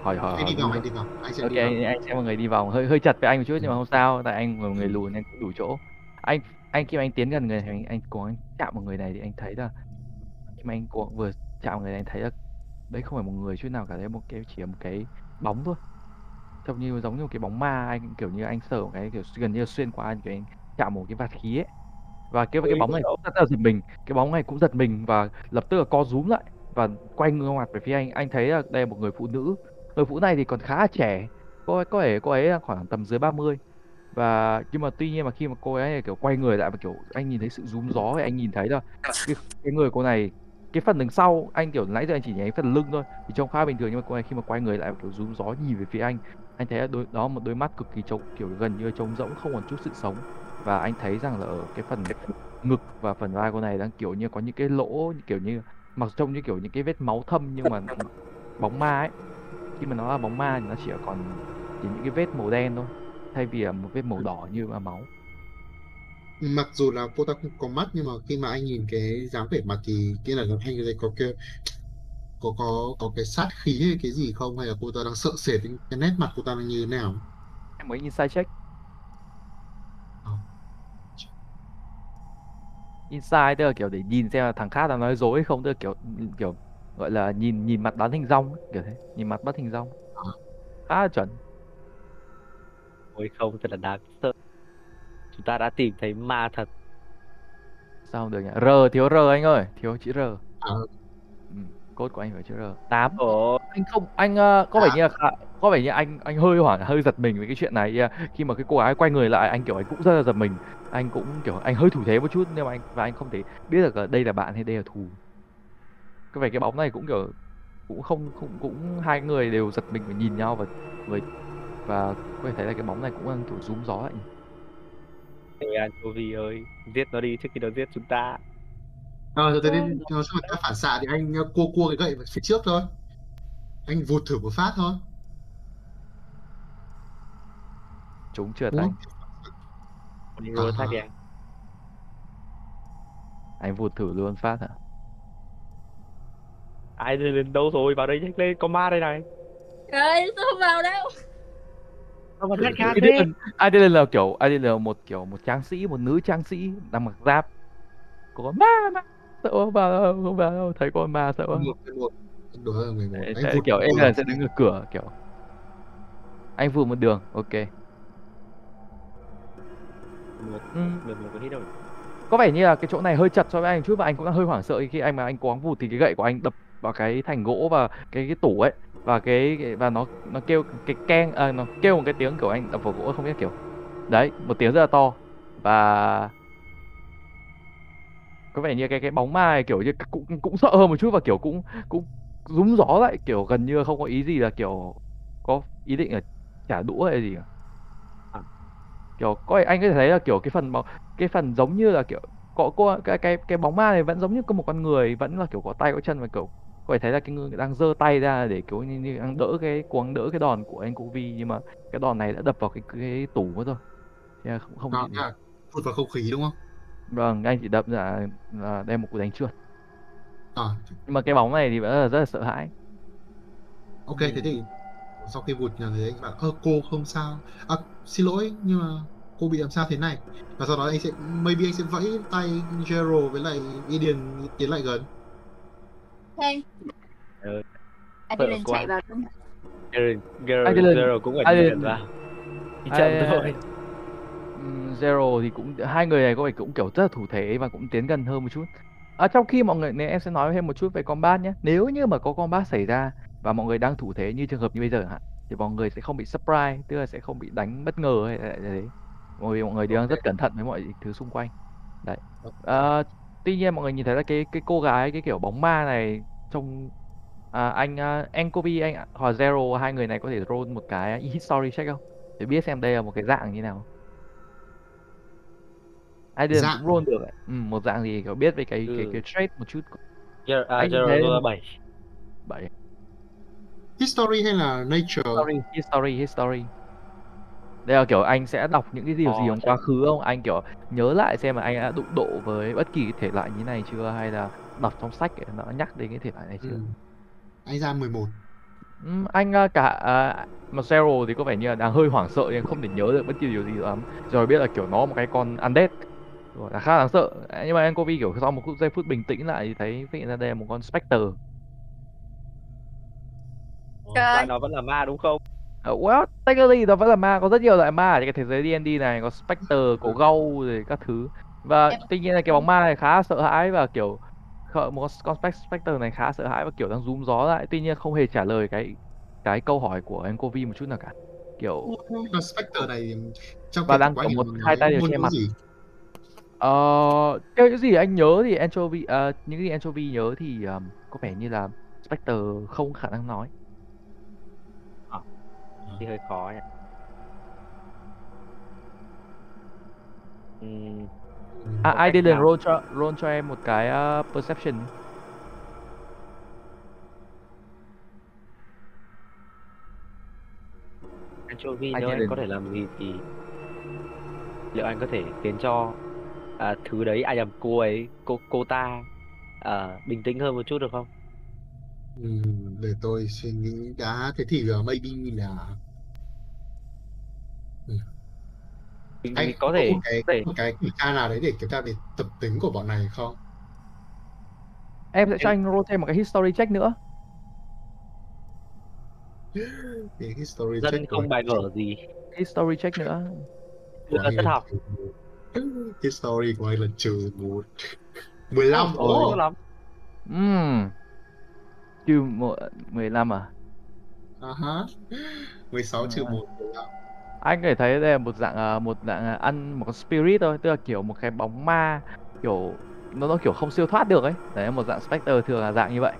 Hỏi hỏi anh đi người- anh đi vào anh sẽ ok đi vào anh, xem một người đi vòng. Hơi hơi chật với anh một chút nhưng mà không sao. Tại anh là người lùn nên đủ chỗ. Anh anh khi mà anh tiến gần người này anh, anh cố gắng chạm vào người này thì anh thấy là khi mà anh cố vừa chạm vào người này anh thấy là đấy không phải một người chút nào cả đấy một cái chỉ là một cái bóng thôi. Trông như giống như một cái bóng ma anh kiểu như anh sờ một cái kiểu gần như xuyên qua anh kiểu anh chạm một cái vạt khí ấy. Và cái cái bóng này cũng rất là giật mình cái bóng này cũng giật mình và lập tức là co rúm lại và quay ngược mặt về phía anh. Anh thấy là đây là một người phụ nữ người phụ nữ này thì còn khá là trẻ cô ấy có thể cô ấy là khoảng tầm dưới 30 và nhưng mà tuy nhiên mà khi mà cô ấy kiểu quay người lại và kiểu anh nhìn thấy sự rúm gió thì anh nhìn thấy là cái, cái người cô này cái phần đằng sau anh kiểu nãy giờ anh chỉ nhìn thấy phần lưng thôi thì trông khá bình thường. Nhưng mà cô này khi mà quay người lại kiểu rúm gió nhìn về phía anh anh thấy là đôi đó một đôi mắt cực kỳ trống kiểu gần như trống rỗng không còn chút sự sống. Và anh thấy rằng là ở cái phần ngực và phần vai cô này đang kiểu như có những cái lỗ kiểu như mặc trông như kiểu những cái vết máu thâm nhưng mà bóng ma ấy. Khi mà nó là bóng ma thì nó chỉ còn chỉ những cái vết màu đen thôi thay vì là một vết màu đỏ như là máu. Mặc dù là cô ta không có mắt nhưng mà khi mà anh nhìn cái dáng vẻ mặt thì kia là anh thấy có cái có có có cái sát khí hay cái gì không? Hay là cô ta đang sợ sệt cái, cái nét mặt cô ta đang như thế nào? Em mới inside check. Ờ. inside tức là kiểu để nhìn xem là thằng khác là nói dối hay không? Tức là kiểu kiểu gọi là nhìn nhìn mặt đoán hình rong kiểu thế. Nhìn mặt bắt hình rong. Ờ. khá là chuẩn Ôi không, thật là đáng sợ. chúng ta đã tìm thấy ma thật. Sao không được nhỉ? R thiếu R anh ơi, thiếu chữ R. À, Ừ, code của anh phải chữ R. 8. Ồ, Anh không anh ờ, có vẻ À. như là có vẻ như anh anh hơi hoảng hơi giật mình với cái chuyện này khi mà cái cô gái quay người lại anh kiểu anh cũng rất là giật mình. Anh cũng kiểu anh hơi thủ thế một chút nhưng mà anh và anh không thể biết được là đây là bạn hay đây là thù. Có vẻ cái bóng này cũng kiểu cũng không cũng cũng hai người đều giật mình và nhìn nhau và và và có thể thấy là cái bóng này cũng đang kiểu rúm gió lại. Ôi Anchovy ơi, giết nó đi trước khi nó giết chúng ta. Ờ, rồi thế nên cho xong rồi ta phản xạ thì anh ờ, cua cua cái gậy phía trước thôi. Anh vụt thử một phát thôi. Trúng trượt anh. Đi attack À. đi anh. Anh vụt thử luôn phát hả? Ai lên đến đâu rồi? Vào đây nhanh lên, có ma đây này. Ơi, tôi không vào đâu. Nhát gan Ai thế. là, ai đây là kiểu ai đây là một kiểu một tráng sĩ một nữ tráng sĩ đang mặc giáp. Có ma ma sợ quá vào đâu không vào đâu thấy con ma sợ một cái một anh đùa là 11 Đấy, anh sẽ, kiểu em là sẽ đứng ở cửa kiểu. Anh vừa một đường ok. Một, ừ. một cái hit đâu. có vẻ như là cái chỗ này hơi chật so với anh chút và anh cũng đang hơi hoảng sợ khi anh mà anh cố gắng vụt thì cái gậy của anh đập vào cái thành gỗ và cái cái tủ ấy và cái, và nó nó kêu cái keng à, nó kêu một cái tiếng kiểu anh đập vào gỗ không biết kiểu. Đấy một tiếng rất là to. Và có vẻ như cái cái bóng ma này kiểu như cũng cũng sợ hơn một chút và kiểu cũng cũng rúm gió lại kiểu gần như không có ý gì là kiểu có ý định là trả đũa hay gì cả. À. kiểu có anh có thể thấy là kiểu cái phần bóng cái phần giống như là kiểu có cô cái cái cái bóng ma này vẫn giống như có một con người vẫn là kiểu có tay có chân và kiểu có thể thấy là cái người đang giơ tay ra để kiểu như, như đang đỡ cái cố gắng đỡ cái đòn của anh cô Vi nhưng mà cái đòn này đã đập vào cái cái tủ mất rồi. Thế là không không Đó, thế là vụt vào không khí đúng không? vâng anh chỉ đập là là đem một cú đánh trượt. À, nhưng mà cái bóng này thì vẫn là rất là sợ hãi. Ok thế thì sau khi vụt nhà thì anh bảo ơ cô không sao. À xin lỗi nhưng mà cô bị làm sao thế này? Và sau đó anh sẽ maybe anh sẽ vẫy tay Jero với lại Eden tiến lại gần Hey. Ừ. Quá. chạy vào Ai lên- Garen cũng lên- điện vào. Ai- chậm thôi. Ừm, Zero thì cũng hai người này có vẻ cũng kiểu rất là thủ thế và cũng tiến gần hơn một chút. À, trong khi mọi người nếu em sẽ nói thêm một chút về combat nhé. Nếu như mà có combat xảy ra và mọi người đang thủ thế như trường hợp như bây giờ chẳng hạn thì mọi người sẽ không bị surprise, tức là sẽ không bị đánh bất ngờ hay là thế. Bởi vì mọi người đang rất cẩn thận với mọi thứ xung quanh. Đấy. À, tuy nhiên mọi người nhìn thấy là cái cái cô gái cái kiểu bóng ma này trong à, anh uh, anh hoặc Zero hai người này có thể roll một cái history check không? Để biết xem đây là một cái dạng như nào. Ai Dạng cũng roll được ấy. Ừ, một dạng gì kiểu biết về cái cái Ừ. cái trait một chút Ger- à, Anh thấy- roll 7. bảy history hay là nature history history history đây là kiểu anh sẽ đọc những cái điều gì Ờ, trong quá khứ không? Anh kiểu nhớ lại xem là anh đã đụng độ với bất kỳ thể loại như này chưa? Hay là đọc trong sách ấy, nó nhắc đến cái thể loại này chưa? Ừ. anh ra 11 Ừm, anh à, cả à, mà Zero thì có vẻ như là đang hơi hoảng sợ nên không thể nhớ được bất kỳ điều gì lắm. Rồi biết là kiểu nó một cái con undead. Rồi là khá đáng sợ. Nhưng mà Ankovi kiểu sau một giây phút bình tĩnh lại thì thấy phát hiện ra đây là một con Spectre. Trời. Và nó vẫn là ma đúng không? Uh, well, technically nó vẫn là ma, có rất nhiều loại ma ở cái thế giới D&D này, có Spectre, có Ghoul rồi các thứ. Và Em- tuy nhiên là cái bóng ma này khá sợ hãi và kiểu một con, con Spec- Spectre này khá sợ hãi và kiểu đang rúm gió lại, tuy nhiên không hề trả lời cái cái câu hỏi của Enkovi một chút nào cả. Kiểu con Spectre này trong Và đang anh một hai tay đều che mặt. gì? Ờ, theo những gì anh nhớ thì Anchovy, ờ, những gì Anchovy nhớ thì ờm, có vẻ như là Spectre không khả năng nói. Thì hơi khó nhỉ. Ừm, À, ai đi lên nào? roll cho roll cho em một cái ờ, perception. Anchovy Anh nếu anh có thể làm gì thì liệu anh có thể khiến cho à, thứ đấy ai nhầm cô ấy cô cô ta à, bình tĩnh hơn một chút được không? Ừ, để tôi suy nghĩ đã. Thế thì uh, maybe là Mình, anh có thể một cái có thể một cái kiểm tra nào đấy để kiểm tra về tập tính của bọn này không? Em sẽ cho Em- anh roll thêm một cái history check nữa. cái history dân check không bài vở gì. History check nữa. dân thất học Hiền- cái story của anh là trừ một. 15 Ồ, tốt ồ lắm. Ừm. Trừ một 15 à? à ha 16 trừ À. 1 15 Anh có thể thấy đây là một dạng à, một dạng à, ăn một con spirit thôi, tức là kiểu một cái bóng ma kiểu nó nó kiểu không siêu thoát được ấy. Đấy một dạng specter thường là dạng như vậy.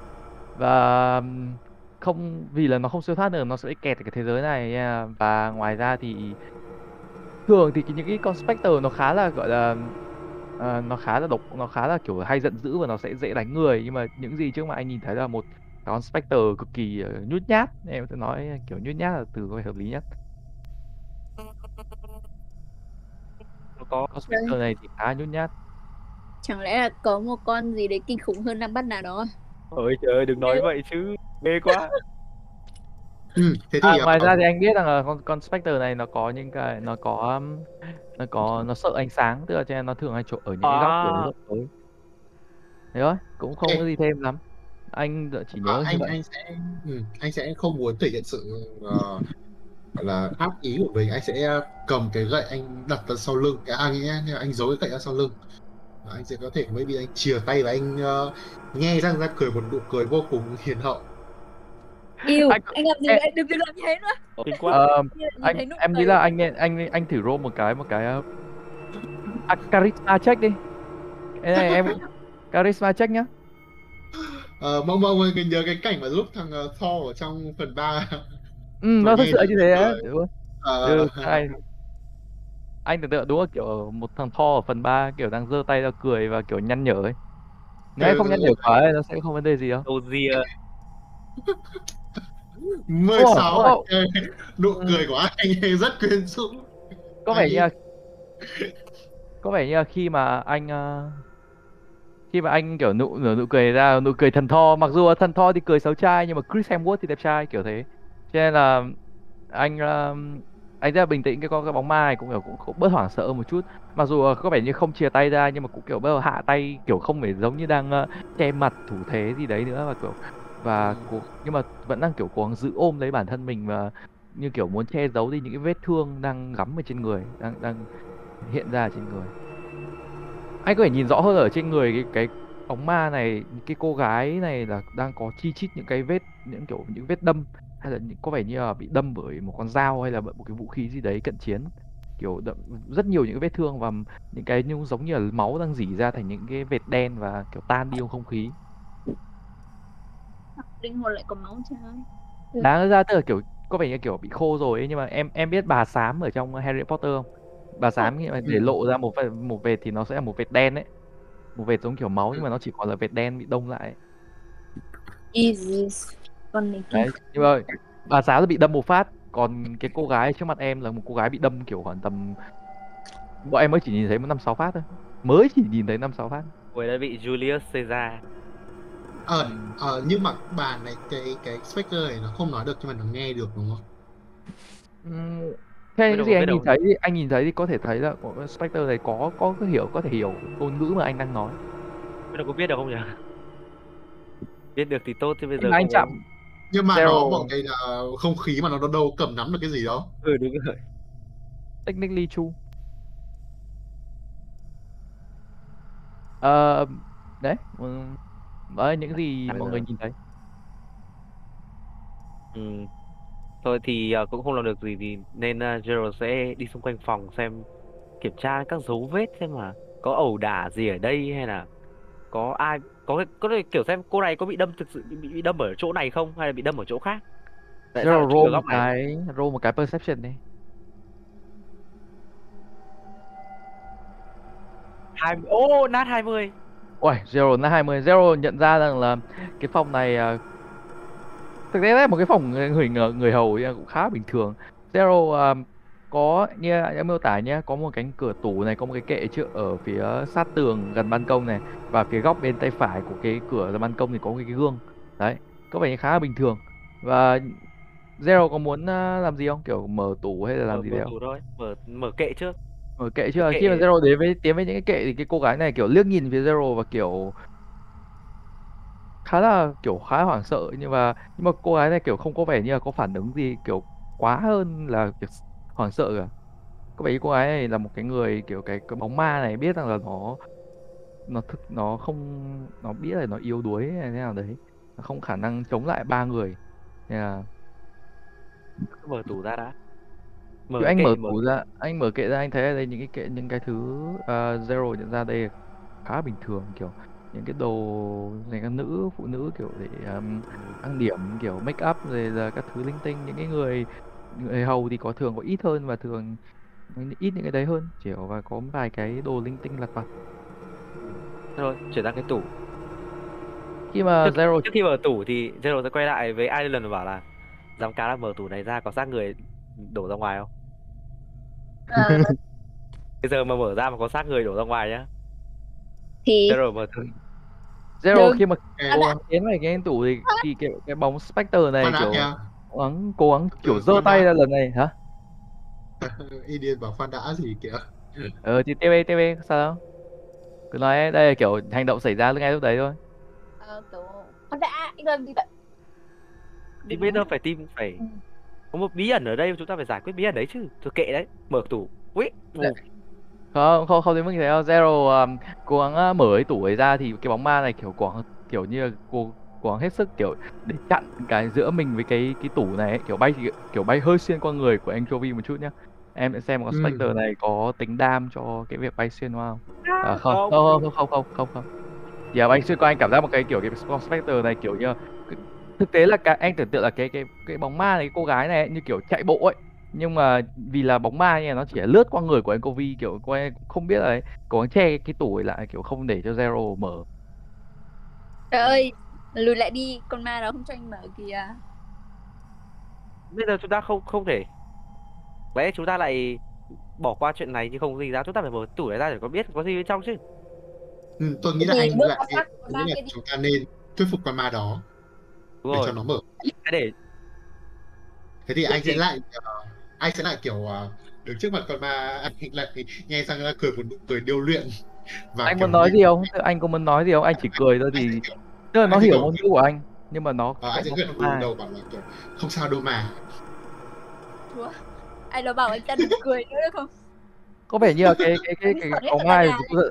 Và không vì là nó không siêu thoát được nó sẽ bị kẹt ở cái thế giới này nha. Và ngoài ra thì thường thì những cái con specter nó khá là gọi là ờ, nó khá là độc nó khá là kiểu hay giận dữ và nó sẽ dễ đánh người nhưng mà những gì trước mà anh nhìn thấy là một con specter cực kỳ ờ, nhút nhát em sẽ nói kiểu nhút nhát là từ có hợp lý nhất có con specter này thì khá nhút nhát Chẳng lẽ là có một con gì đấy kinh khủng hơn Nam Bắt nào đó? Ôi trời ơi, đừng nói vậy chứ. Ghê quá. ừ, thế thì à, à, ngoài ra thì anh biết rằng là con con specter này nó có những cái nó có nó có nó sợ ánh sáng tức là cho nên nó thường hay trộn ở những cái góc À. rất tối thế thôi cũng không có gì thêm lắm anh chỉ à, nhớ như anh vậy. anh sẽ ừ, anh sẽ không muốn thể hiện sự ờ, gọi là ác ý của mình. Anh sẽ cầm cái gậy anh đặt vào sau lưng. Cái à nghĩa là anh giấu cái gậy ra sau lưng. Và anh sẽ có thể maybe anh chìa tay và anh ờ, nghe răng ra cười một nụ cười vô cùng hiền hậu. Yêu, Anh- anh làm gì em-? Đừng đừng làm như thế nữa. Kinh quá. Ờ, nhìn anh em nghĩ là anh anh anh thử roll một cái một cái uh, à, charisma check đi. Cái này em charisma check nhá Ờ, mong mong anh nhớ cái cảnh mà lúc thằng ờ, Thor ở trong phần 3 ừ, nó thật nghe sự như thế á đúng không? Ờ, Ừ, anh anh tưởng tượng đúng là kiểu một thằng Thor ở phần 3 kiểu đang giơ tay ra cười và kiểu nhăn nhở ấy nếu Ừ, không nhăn nhở quá ấy, nó sẽ không vấn đề gì đâu Dozier. 16 Ồ, à, ồ. chơi. nụ Ừ. cười của anh ấy rất quyến rũ có vẻ như là có vẻ như là khi mà anh ờ, khi mà anh kiểu nụ nở nụ cười ra nụ cười thần Thor mặc dù thần Thor thì cười xấu trai nhưng mà Chris Hemsworth thì đẹp trai kiểu thế. Cho nên là anh ờ, anh rất là bình tĩnh cái con cái bóng ma này cũng kiểu cũng, cũng bớt hoảng sợ một chút. Mặc dù có vẻ như không chia tay ra nhưng mà cũng kiểu bắt đầu hạ tay kiểu không phải giống như đang ờ, che mặt thủ thế gì đấy nữa và kiểu và Ừ. cố, nhưng mà vẫn đang kiểu cố gắng giữ ôm lấy bản thân mình và như kiểu muốn che giấu đi những cái vết thương đang gắm ở trên người đang đang hiện ra trên người anh có thể nhìn rõ hơn ở trên người cái cái bóng ma này cái cô gái này là đang có chi chít những cái vết những kiểu những vết đâm hay là những, có vẻ như là bị đâm bởi một con dao hay là bởi một cái vũ khí gì đấy cận chiến kiểu đậm, rất nhiều những vết thương và những cái như giống như là máu đang rỉ ra thành những cái vệt đen và kiểu tan đi trong không khí linh hồn lại có máu. Ừ. đáng ra tức là kiểu có vẻ như kiểu bị khô rồi ấy, nhưng mà em em biết bà xám ở trong Harry Potter không bà xám khi mà để Ừ. lộ ra một vệt, một vệt thì nó sẽ là một vệt đen ấy một vệt giống kiểu máu nhưng mà nó chỉ còn là vệt đen bị đông lại ấy. Jesus. Con này đấy nhưng mà bà giáo là bị đâm một phát còn cái cô gái trước mặt em là một cô gái bị đâm kiểu khoảng tầm bọn em mới chỉ nhìn thấy một năm sáu phát thôi mới chỉ nhìn thấy năm sáu phát Người đã bị Julius Caesar. ờ ờ nhưng mà bà này cái cái Spectre này nó không nói được nhưng mà nó nghe được đúng không những đâu, gì anh nhìn thấy thì anh nhìn thấy thì có thể thấy là Spectre này có có có hiểu có thể hiểu ngôn ngữ mà anh đang nói Biết đâu có biết được không nhỉ? Biết được thì tốt chứ bây giờ anh có- chạm nhưng mà Zero. nó một cái là không khí mà nó đâu cầm nắm được cái gì đâu Ừ đúng rồi. technically true Ờ, đấy ừ, đấy những gì Bây mọi giờ- người nhìn thấy Ừ. Thôi thì ờ, cũng không làm được gì thì nên uh, Gerald sẽ đi xung quanh phòng xem kiểm tra các dấu vết xem mà có ẩu đả gì ở đây hay là có ai có có thể kiểu xem cô này có bị đâm thực sự bị, bị đâm ở chỗ này không hay là bị đâm ở chỗ khác? Tại ở roll một cái roll một cái perception đi. Hai ô nát 20 Ui, Zero là 20 Zero nhận ra rằng là cái phòng này à, thực tế là một cái phòng người người, người hầu cũng khá bình thường. Zero à, có như em miêu tả nhé, có một cánh cửa tủ này, có một cái kệ trước ở phía sát tường gần ban công này và phía góc bên tay phải của cái cửa ra ban công thì có một cái gương. Đấy, có vẻ như khá là bình thường. Và Zero có muốn à, làm gì không? Kiểu mở tủ hay là làm mở, gì mở đấy không? tủ thôi mở mở kệ trước Mở kệ chưa? kệ- Khi mà Zero đến với tiến với những cái kệ thì cái cô gái này kiểu liếc nhìn phía Zero và kiểu khá là kiểu khá hoảng sợ. Nhưng mà nhưng mà cô gái này kiểu không có vẻ như là có phản ứng gì kiểu quá hơn là việc hoảng sợ cả. Có vẻ như cô gái này là một cái người kiểu cái, cái bóng ma này biết rằng là nó nó thực nó không nó biết là nó yếu đuối hay thế nào đấy. Nó không khả năng chống lại ba người. Nên là mở tủ ra đã. Mở Kiểu anh mở tủ ra, anh mở kệ ra anh thấy ở đây những cái kệ những cái thứ ờ, Zero nhận ra đây khá bình thường kiểu những cái đồ dành cho nữ phụ nữ kiểu để um, trang điểm kiểu make up rồi là các thứ linh tinh những cái người người hầu thì có thường có ít hơn và thường ít những cái đấy hơn kiểu và có vài cái đồ linh tinh lặt vặt. Rồi chuyển sang cái tủ. Khi mà trước, Zero trước khi mở tủ thì Zero sẽ quay lại với Island và bảo là giám cá đã mở tủ này ra có xác người đổ ra ngoài không? Ờ, bây giờ mà mở ra mà có xác người đổ ra ngoài nhá thì Zero mở thử. Zero khi mà cố gắng tiến vào cái tủ thì thì cái, cái bóng Spectre này kiểu cố gắng cố gắng kiểu giơ tay ra lần này hả? Indian bảo khoan đã gì kìa. Ờ thì TV TV sao? Đâu? Cứ nói ấy, đây là kiểu hành động xảy ra ngay lúc đấy thôi. ờ, kiểu đã anh làm gì vậy? Thì bây giờ phải tìm phải Ừ. có một bí ẩn ở đây chúng ta phải giải quyết bí ẩn đấy chứ. Thôi kệ đấy mở tủ. Quýt. Dạ. Không không không đến mức như thế đâu. Zero um, cố gắng uh, mở cái tủ ấy ra thì cái bóng ma này kiểu gắng kiểu như là cố cố gắng hết sức kiểu để chặn cái giữa mình với cái cái tủ này ấy, kiểu bay kiểu bay hơi xuyên qua người của Anchovy một chút nhá. Em sẽ xem con Ừ. Spectre này có tính đam cho cái việc bay xuyên qua không? À, không, không. không, không, không, không, không, không. Giờ anh xuyên qua anh cảm giác một cái kiểu cái con Spectre này kiểu như thực tế là cái anh tưởng tượng là cái cái cái bóng ma này cái cô gái này ấy, như kiểu chạy bộ ấy nhưng mà vì là bóng ma mà nó chỉ lướt qua người của anh Kovi kiểu cũng không biết là ấy cố gắng che cái, tủ ấy lại kiểu không để cho Zero mở. Trời ơi lùi lại đi con ma đó không cho anh mở kìa. Bây giờ chúng ta không không thể. Lẽ chúng ta lại bỏ qua chuyện này chứ không gì ra chúng ta phải mở tủ ra để có biết có gì bên trong chứ. Ừ, tôi nghĩ là anh lại tôi nghĩ kia là đi. chúng ta nên thuyết phục con ma đó đúng để rồi. cho nó mở. Để thế thì anh sẽ lại ờ, anh sẽ lại kiểu ờ, đứng trước mặt con ma anh lại nghe sang ra cười một nụ cười điêu luyện và anh muốn nói gì không? Anh có muốn nói gì không? Anh chỉ cười thôi anh thì kiểu tức là nó anh hiểu ngôn ngữ của anh nhưng mà nó ờ, anh sẽ nó gật không đầu ai. bảo là kiểu không sao đâu mà. Chúa ai đó bảo anh ta đừng cười nữa được không? Có vẻ như là cái cái cái cái, bóng là ai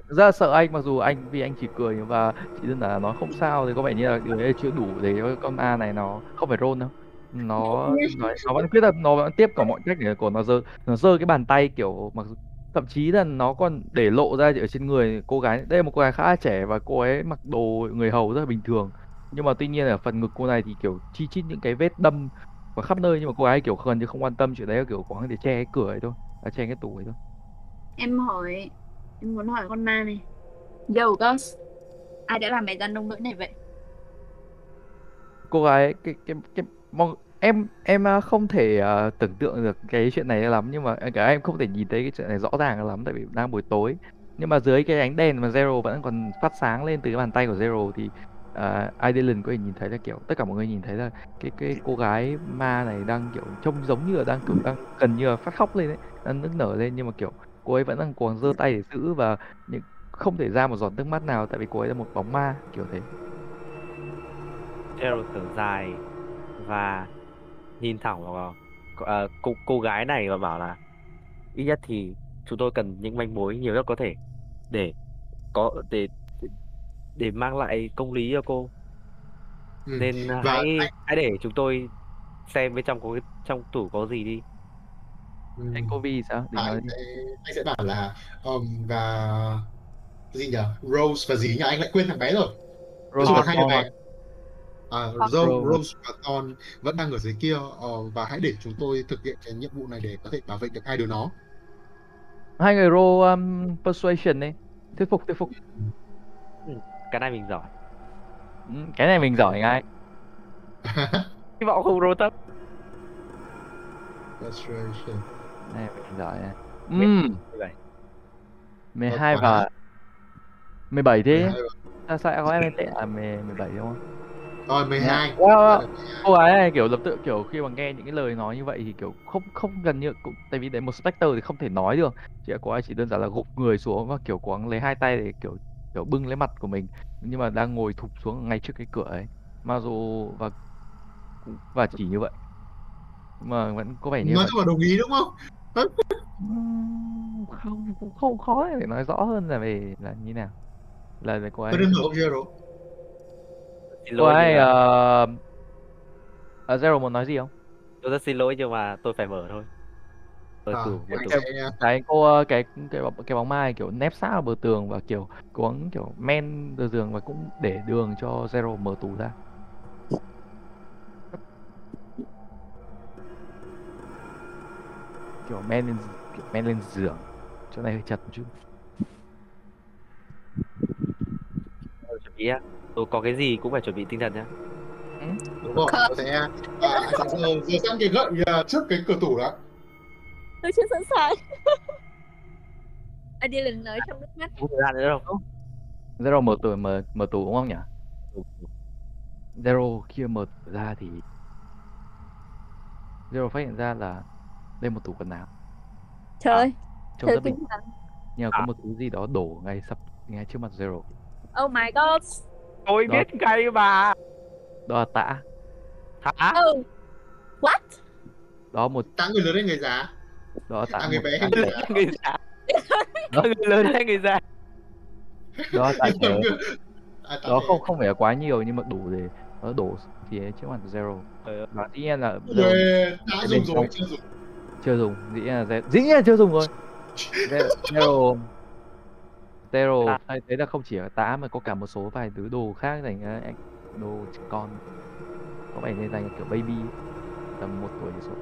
rất, là sợ anh mặc dù anh vì anh chỉ cười và chỉ đơn giản là nói không sao thì có vẻ như là điều đấy chưa đủ để cho con ma này nó không phải roll đâu nó nó, nó vẫn quyết là nó vẫn tiếp cả mọi cách để của nó giơ nó giơ cái bàn tay kiểu mặc thậm chí là nó còn để lộ ra ở trên người cô gái. Đây là một cô gái khá trẻ và cô ấy mặc đồ người hầu rất là bình thường. Nhưng mà tuy nhiên ở phần ngực cô này thì kiểu chi chít những cái vết đâm và khắp nơi nhưng mà cô ấy kiểu gần như không quan tâm chuyện đấy kiểu có để che cái cửa ấy thôi à, che cái tủ ấy thôi. Em hỏi em muốn hỏi con ma này. Yo Ghost ai đã làm mày ra nông nỗi này vậy? Cô gái cái cái cái mong em em à, không thể uh, tưởng tượng được cái chuyện này lắm nhưng mà à, cả em không thể nhìn thấy cái chuyện này rõ ràng lắm tại vì đang buổi tối. Nhưng mà dưới cái ánh đèn mà Zero vẫn còn phát sáng lên từ cái bàn tay của Zero thì uh, Adeline có thể nhìn thấy là kiểu tất cả mọi người nhìn thấy là cái cái cô gái ma này đang kiểu trông giống như là đang kiểu đang gần như là phát khóc lên đấy đang nức nở lên nhưng mà kiểu cô ấy vẫn đang cuồng giơ tay để giữ và những không thể ra một giọt nước mắt nào tại vì cô ấy là một bóng ma kiểu thế. Zero thở dài và nhìn thẳng vào ờ, cô, cô gái này và bảo là ít nhất thì chúng tôi cần những manh mối nhiều nhất có thể để có để để mang lại công lý cho cô. Ừ. nên Và hãy anh- hãy để chúng tôi xem bên trong có cái trong tủ có gì đi. Ừ. anh Kobe sao? Định Và nói anh sẽ anh sẽ bảo là um, và gì nhỉ Rose và gì nhỉ anh lại quên thằng bé rồi. Rose và hai đứa Thorn. À, Thorn. Rose, và Thorn vẫn đang ở dưới kia ờ, và hãy để chúng tôi thực hiện cái nhiệm vụ này để có thể bảo vệ được hai đứa nó. Hai người roll um, persuasion đi. Thuyết phục thuyết phục. Cái này mình giỏi. Ừ, cái này mình giỏi ngay. Hy vọng không rô thấp Persuasion. này mình giỏi này 17. 12 Ờ, và 17 thế 12 sao sao có em tệ 10 17 đúng không Rồi 12 Wow, wow. Rồi, cô gái này kiểu lập tức kiểu khi mà nghe những cái lời nói như vậy thì kiểu không không gần như cũng tại vì đấy một specter thì không thể nói được. Chỉ là cô ấy chỉ đơn giản là gục người xuống và kiểu gắng lấy hai tay để kiểu kiểu bưng lấy mặt của mình. Nhưng mà đang ngồi thụp xuống ngay trước cái cửa ấy. Mặc dù và và chỉ như vậy. Mà vẫn có vẻ như nói chung là đồng ý đúng không? Không cũng không khó để nói rõ hơn là về là như nào. Là, là cô ấy. Tôi đừng ông Zero. Xin lỗi mà ờ à, Zero muốn nói gì không? Tôi rất xin lỗi nhưng mà tôi phải mở thôi. Mở À, mở anh tủ sẽ cái cô ờ, cái cái cái bóng mai kiểu nép sát vào bờ tường và kiểu cuống kiểu men bờ tường và cũng để đường cho Zero mở tủ ra. Kiểu men lên kiểu men lên giường. Chỗ này hơi chật một chút. Chuẩn bị á tôi có cái gì cũng phải chuẩn bị tinh thần nhá. Đúng rồi. Tôi sẽ à, anh sẽ giờ, sẵn cái gậy à, trước cái cửa tủ đó. tôi chưa sẵn sàng. Adeline nói trong nước mắt. Không có gian nữa đâu. Zero mở tủ mở mở tủ đúng không nhỉ? Zero khi mở ra thì Zero phát hiện ra là đây một tủ quần áo. Trời ơi trông rất bình tinh thần. Nhưng mà có À. một thứ gì đó đổ ngay sắp ngay trước mặt Zero. Oh my god tôi Đó. biết ngay mà. Đó là tã. Hả oh what? Đó một Tã người lớn hay người già? đó tã À, người bé hay người già? người già. Người lớn hay người già? Đó trẻ À, đó không không phải là quá nhiều nhưng mà đủ để nó đổ phía trước mặt Zero. Ờ. và dĩ nhiên là đã dùng rồi, chưa dùng. chưa dùng dĩ nhiên là dĩ nhiên là chưa dùng rồi. Ze- Zero Zero À. thấy thấy là không chỉ là tã mà có cả một số vài thứ đồ khác dành cho đồ trẻ con. Có vẻ như dành kiểu baby tầm một tuổi xuống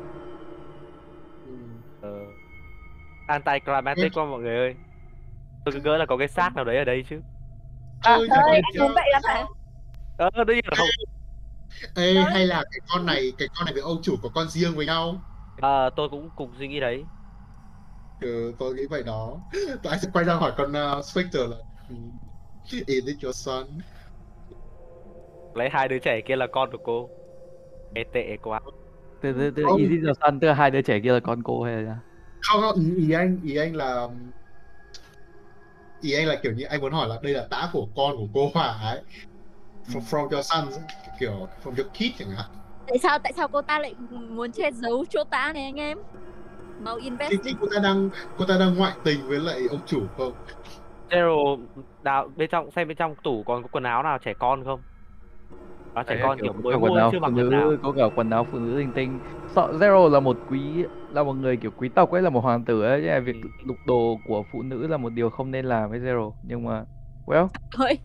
Ừ. ờ. anti climatic quá mọi người ơi. Tôi cứ ngỡ là có cái xác nào đấy ở đây chứ. À, ơi anh muốn vậy lắm hả ờ đương nhiên là không. Ê, hay là cái con này cái con này với ông chủ có con riêng với nhau? Ờ, tôi cũng cùng suy nghĩ đấy ừ, tôi nghĩ vậy đó. Tôi anh sẽ quay ra hỏi con uh, Spectre là ừ, Is it your son? lấy hai đứa trẻ kia là con của cô. Ê tệ quá. Từ từ từ Không. Easy giờ Sun tức là hai đứa trẻ kia là con cô hay là không không ý, ý anh ý anh là ý anh là kiểu như anh muốn hỏi là đây là tã của con của cô Hòa ấy? From, from your son kiểu from your kid chẳng hạn. Tại sao tại sao cô ta lại muốn che giấu chỗ ta này anh em mau invest đi. thì cô ta đang cô ta đang ngoại tình với lại ông chủ không? Zero đào bên trong xem bên trong tủ còn có quần áo nào trẻ con không? Nó trẻ Đấy, con kiểu mới quần mua áo chưa phụ mặc nào nữ có cả quần áo phụ nữ linh tinh. Sợ Zero là một quý là một người kiểu quý tộc ấy là một hoàng tử ấy nên là việc Ừ. lục đồ của phụ nữ là một điều không nên làm với Zero. Nhưng mà well. Thôi.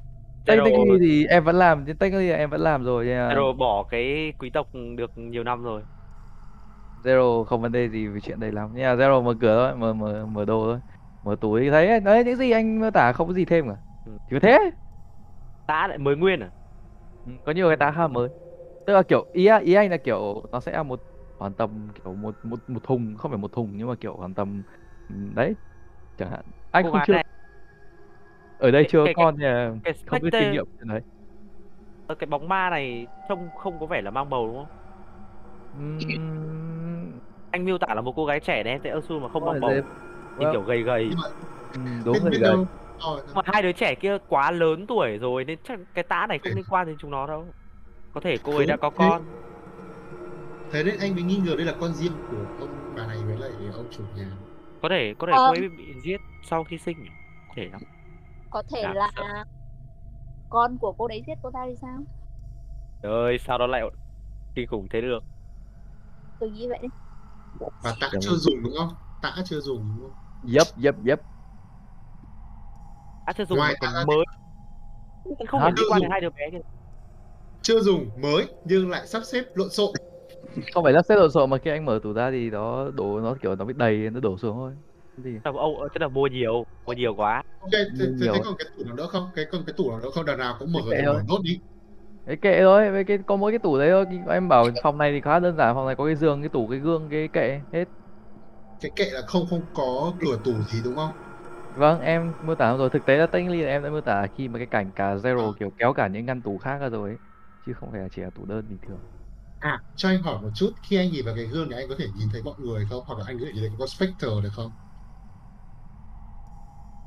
Technically thì em vẫn làm technically em vẫn làm rồi là Zero bỏ cái quý tộc được nhiều năm rồi Zero không vấn đề gì về chuyện đấy lắm. Nhưng mà Zero mở cửa thôi mở mở mở đồ thôi. Mở túi thấy đấy những gì anh mô tả không có gì thêm cả. Ừ. chỉ có thế. Tá lại mới nguyên à? Ừ, có nhiều cái tá khá mới. Tức là kiểu ý ý anh là kiểu nó sẽ là một khoảng tầm kiểu một một một thùng không phải một thùng nhưng mà kiểu khoảng tầm ừ, đấy chẳng hạn. Anh không chưa này ở đây cái- chưa cái- con thì là cái không biết kinh nghiệm đấy. Ờ, cái bóng ma này trông không có vẻ là mang bầu đúng không anh miêu tả là một cô gái trẻ đen tệ su mà không dễ- nhìn well, kiểu gầy gầy. Ừm, đúng rồi đấy đâu? Ờ, mà hai đứa trẻ kia quá lớn tuổi rồi nên chắc cái tá này không liên quan đến chúng nó đâu. Có thể cô ấy đã có con. Thế nên anh mới nghi ngờ đây là con riêng. Của ông bà này với lại ông chủ nhà. Có thể có thể cô ấy bị giết sau khi sinh có thể lắm có thể Đáng là sợ. con của cô đấy giết cô ta thì sao? Ơi sao nó lại kinh khủng thế được? Tôi nghĩ vậy đấy và tã Đúng chưa dùng đúng không? Tã chưa dùng đúng không? Yep yep yep. À chưa dùng Ngoài ra- mới không Hả? phải liên quan đến hai đứa bé kia chưa dùng mới nhưng lại sắp xếp lộn xộn. Không phải là xếp lộn xộn mà khi anh mở tủ ra thì nó đổ nó kiểu nó bị đầy nó đổ xuống thôi. Gì? Là ông tức là mua nhiều mua nhiều quá. Ok thế, thế, còn cái tủ nào nữa không? Cái còn cái tủ nào nữa không? Đằng nào cũng mở nốt đi cái kệ thôi với cái có mỗi cái tủ đấy thôi. Em bảo phòng này thì khá đơn giản phòng này có cái giường cái tủ cái gương cái kệ hết. Cái kệ là không không có cửa tủ gì đúng không? Vâng em mô tả rồi. Thực tế là technically là em đã mô tả khi mà cái cảnh cả zero kiểu kéo cả những ngăn tủ khác ra rồi ấy. chứ không phải là chỉ là tủ đơn bình thường. À cho anh hỏi một chút khi anh nhìn vào cái gương này anh có thể nhìn thấy mọi người không? Hoặc là anh có thể nhìn thấy có spectre được không?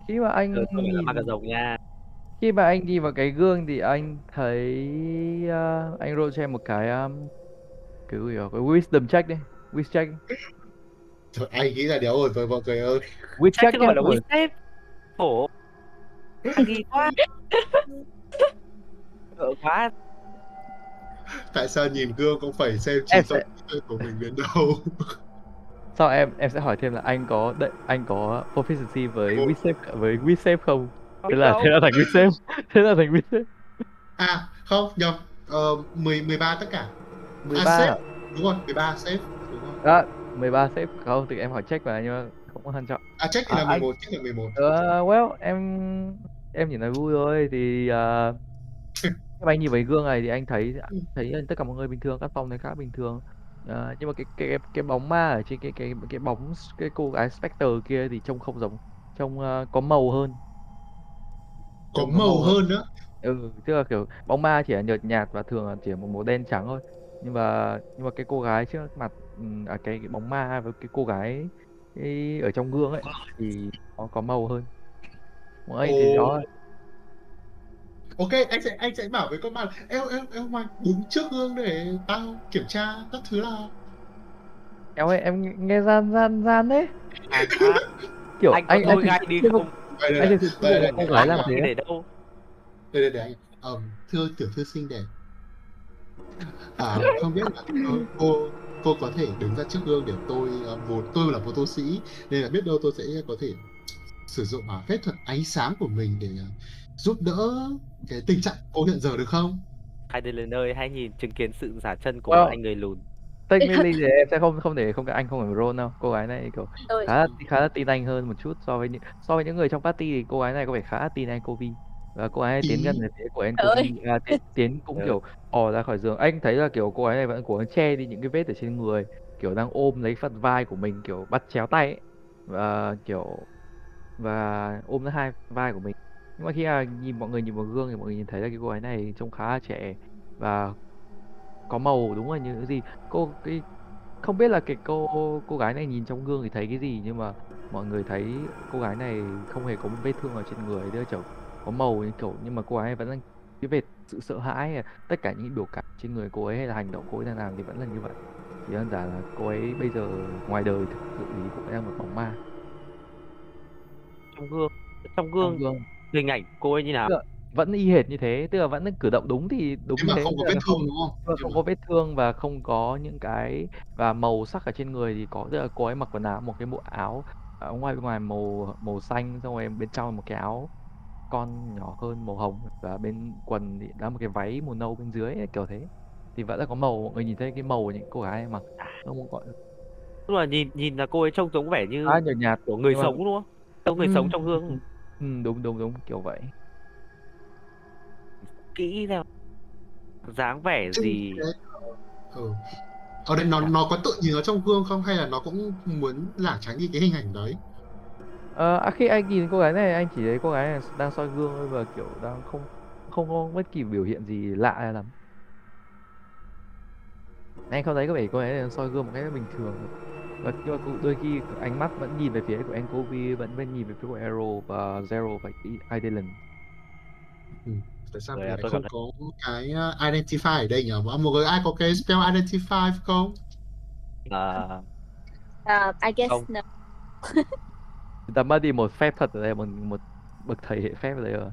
Khi mà anh ừ, tôi là ma cà rồng nha khi mà anh nhìn vào cái gương thì anh thấy uh, anh roll cho em một cái um, cái gì đó, cái wisdom check đi wisdom check Trời, anh nghĩ là đéo ổn rồi mọi người ơi. Chắc chứ không phải là. WeChat khổ nghi quá? Sợ quá. Tại sao nhìn gương cũng phải xem chỉ số sẽ- của mình đến đâu? Sau em em sẽ hỏi thêm là anh có đậy, anh có proficiency với. WeSafe với WeSafe không? Thế là thế là thành WeSafe. Thế là thành WeSafe. à không nhầm ờ, 10 13 tất cả 13 à, à? save. đúng rồi 13 save đúng rồi. Đó, 13 save không thì em hỏi check mà nhưng mà không có quan trọng. à check thì À, là anh- 11 check là 11 Ờ, well, em em chỉ nói vui thôi thì uh, mà anh nhìn vào gương này thì anh thấy thấy tất cả mọi người bình thường, các phòng này khá bình thường. Ờ, nhưng mà cái cái cái, cái bóng ma ở trên cái cái cái bóng cái cô gái Spectre kia thì trông không giống, trông ờ, có màu hơn. Có màu hơn nữa Ừ, tức là kiểu bóng ma chỉ là nhợt nhạt và thường là chỉ là một màu đen trắng thôi. Nhưng mà nhưng mà cái cô gái trước mặt ừm, à, cái, cái bóng ma với cái cô gái cái ở trong gương ấy thì nó có màu hơn. Mọi anh thì đó ok anh sẽ anh sẽ bảo với con bạn em em em ngoài đứng trước gương để tao kiểm tra các thứ nào em ơi em nghe gian gian gian đấy. à, à, Kiểu anh anh anh lôi gai đi không đây đây anh đây. đây, đây, gái làm đây, thế. để đâu? Đây, đây, đây. Anh Ờm, thưa tiểu thư xinh đẹp. À không biết là cô cô, cô có thể đứng ra trước gương để tôi ờ, vốn tôi là một tu sĩ nên là biết đâu tôi sẽ có thể sử dụng à, phép thuật ánh sáng của mình để ờ, giúp đỡ cái tình trạng cô hiện giờ được không? Hai đứa lên ơi hãy nhìn chứng kiến sự giả chân của Wow. anh người lùn Technically thì em sẽ không không để không anh không phải role đâu. Cô gái này kiểu Rồi. khá là khá là tin anh hơn một chút so với những so với những người trong party thì cô gái này có vẻ khá là tin anh Kobe và cô gái này tiến gần về phía của anh. Kobe à, tiến, tiến cũng kiểu ò ra khỏi giường anh thấy là kiểu cô gái này vẫn cố gắng che đi những cái vết ở trên người kiểu đang ôm lấy phần vai của mình kiểu bắt chéo tay ấy. và kiểu và ôm lấy hai vai của mình nhưng mà khi mà nhìn mọi người nhìn vào gương thì mọi người nhìn thấy là cái cô gái này trông khá là trẻ và có màu đúng là như cái gì. Cô cái không biết là cái cô cô gái này nhìn trong gương thì thấy cái gì nhưng mà mọi người thấy cô gái này không hề có một vết thương ở trên người đưa kiểu có màu như kiểu nhưng mà cô gái vẫn đang cái vệt sự sợ hãi à, tất cả những biểu cảm trên người cô ấy hay là hành động cô ấy đang làm thì vẫn là như vậy. Chỉ đơn giản là cô ấy bây giờ ngoài đời thực sự thì ấy đang một bóng ma. Trong gương trong trong gương. gương hình ảnh cô ấy như nào. Vẫn y hệt như thế tức là vẫn cử động đúng thì đúng mà thế không có vết không thương đúng không? Vâng, không có vết thương và không có những cái và màu sắc ở trên người thì có tức là cô ấy mặc quần áo một cái bộ áo ở ngoài bên ngoài màu màu xanh xong rồi bên trong là một cái áo con nhỏ hơn màu hồng và bên quần thì là một cái váy màu nâu bên dưới ấy, kiểu thế. Thì vẫn là có màu mọi người nhìn thấy cái màu của những cô gái mặc nó không gọi tức là nhìn nhìn là cô ấy trông giống vẻ như nhợt nhạt kiểu người nhưng mà- sống đúng không? Trông người Ừ. sống trong gương. Ừ, đúng đúng đúng kiểu vậy kỹ theo dáng vẻ gì? đấy, ừ. ở đây nó nó có tự nhìn nó trong gương không? Hay là nó cũng muốn lảng tránh đi cái hình ảnh đấy? Ờ, à, khi anh nhìn cô gái này anh chỉ thấy cô gái này đang soi gương thôi và kiểu đang không không có bất kỳ biểu hiện gì lạ hay lắm. Anh không thấy có vẻ cô này đang soi gương một cách bình thường. Và nhưng mà cũng đôi khi ánh mắt vẫn nhìn về phía của Enkovi vẫn vẫn nhìn về phía của Arrow và Zero và Idalan tại sao mình à, lại không cảm có cái uh, identify ở đây nhỉ? Mọi người ai có cái spell identify không? À, Uh, I guess Không. no. chúng ta mất đi một phép thuật ở đây một một bậc thầy hệ phép ở đây rồi.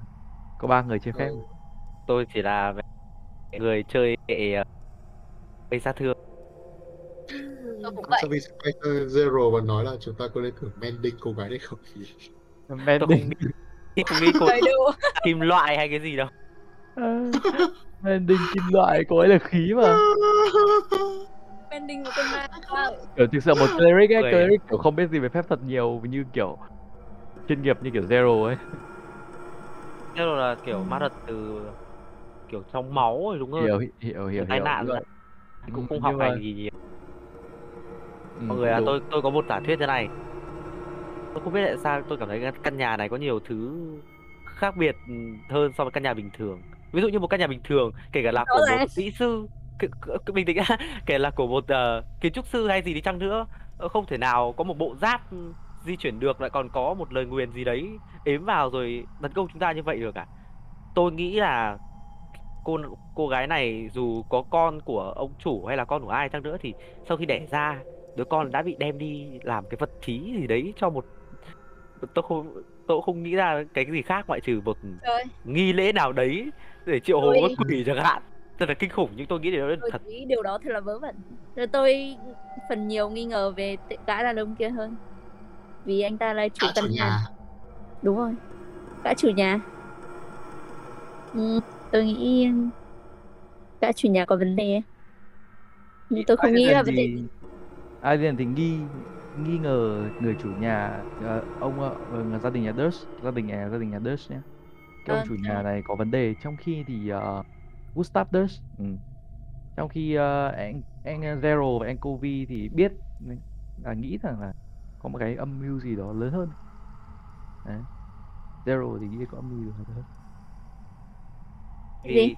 Có ba người chơi phép. Ừ. tôi chỉ là người chơi hệ ờ, gây sát thương. Tôi cũng vậy. sao vì Spectre Zero và nói là chúng ta có nên thử mending cô gái này không? Tôi không Mending nghĩ không nghĩ cô kim loại hay cái gì đâu Mending kim loại cô ấy là khí mà. Bending một con ma. Kiểu thực sự một cleric ấy Người- cleric kiểu không biết gì về phép thuật nhiều như kiểu chuyên nghiệp như kiểu Zero ấy. Rồi là kiểu ma thuật từ kiểu trong máu rồi đúng hơn hiểu hiểu hiểu tai nạn rồi. Cũng Ừ, không học hành gì nhiều. Ừ, mọi người à tôi tôi có một giả thuyết thế này. Tôi không biết tại sao tôi cảm thấy căn- nhà này có nhiều thứ khác biệt ừ, hơn so với căn nhà bình thường ví dụ như một căn nhà bình thường kể cả là của một kỹ sư bình tĩnh kể là của một ờ, kiến trúc sư hay gì đi chăng nữa ờ, không thể nào có một bộ giáp ừ, di chuyển được lại còn có một lời nguyền gì đấy ếm vào rồi tấn công chúng ta như vậy được à? Tôi nghĩ là cô cô gái này dù có con của ông chủ hay là con của ai chăng nữa thì sau khi đẻ ra đứa con đã bị đem đi làm cái vật thí gì đấy cho một tôi không tôi không nghĩ ra cái gì khác ngoại trừ một Trời, nghi lễ nào đấy để triệu hồi con quỷ chẳng hạn thật là kinh khủng nhưng tôi nghĩ điều đó tôi thật nghĩ điều đó thật là vớ vẩn. Rồi tôi phần nhiều nghi ngờ về gã đàn ông kia hơn. Vì anh ta là chủ chủ căn nhà. nhà. Đúng rồi. Gã chủ nhà. Ừ, tôi nghĩ gã chủ nhà có vấn đề. Nhưng tôi không nghĩ là vấn đề gì. Alien thì nghi nghi ngờ người chủ nhà ờ, ông ờ, gia đình nhà Durst gia đình nhà gia đình nhà Durst nhé cái ông Vâng, chủ nhà này có vấn đề trong khi thì uh, Gustav Durst ừ. trong khi ờ, anh anh Zero và anh Kovi thì biết là nghĩ rằng là có một cái âm mưu gì đó lớn hơn Đấy. Zero thì nghĩ có âm mưu gì lớn hơn Gì? vì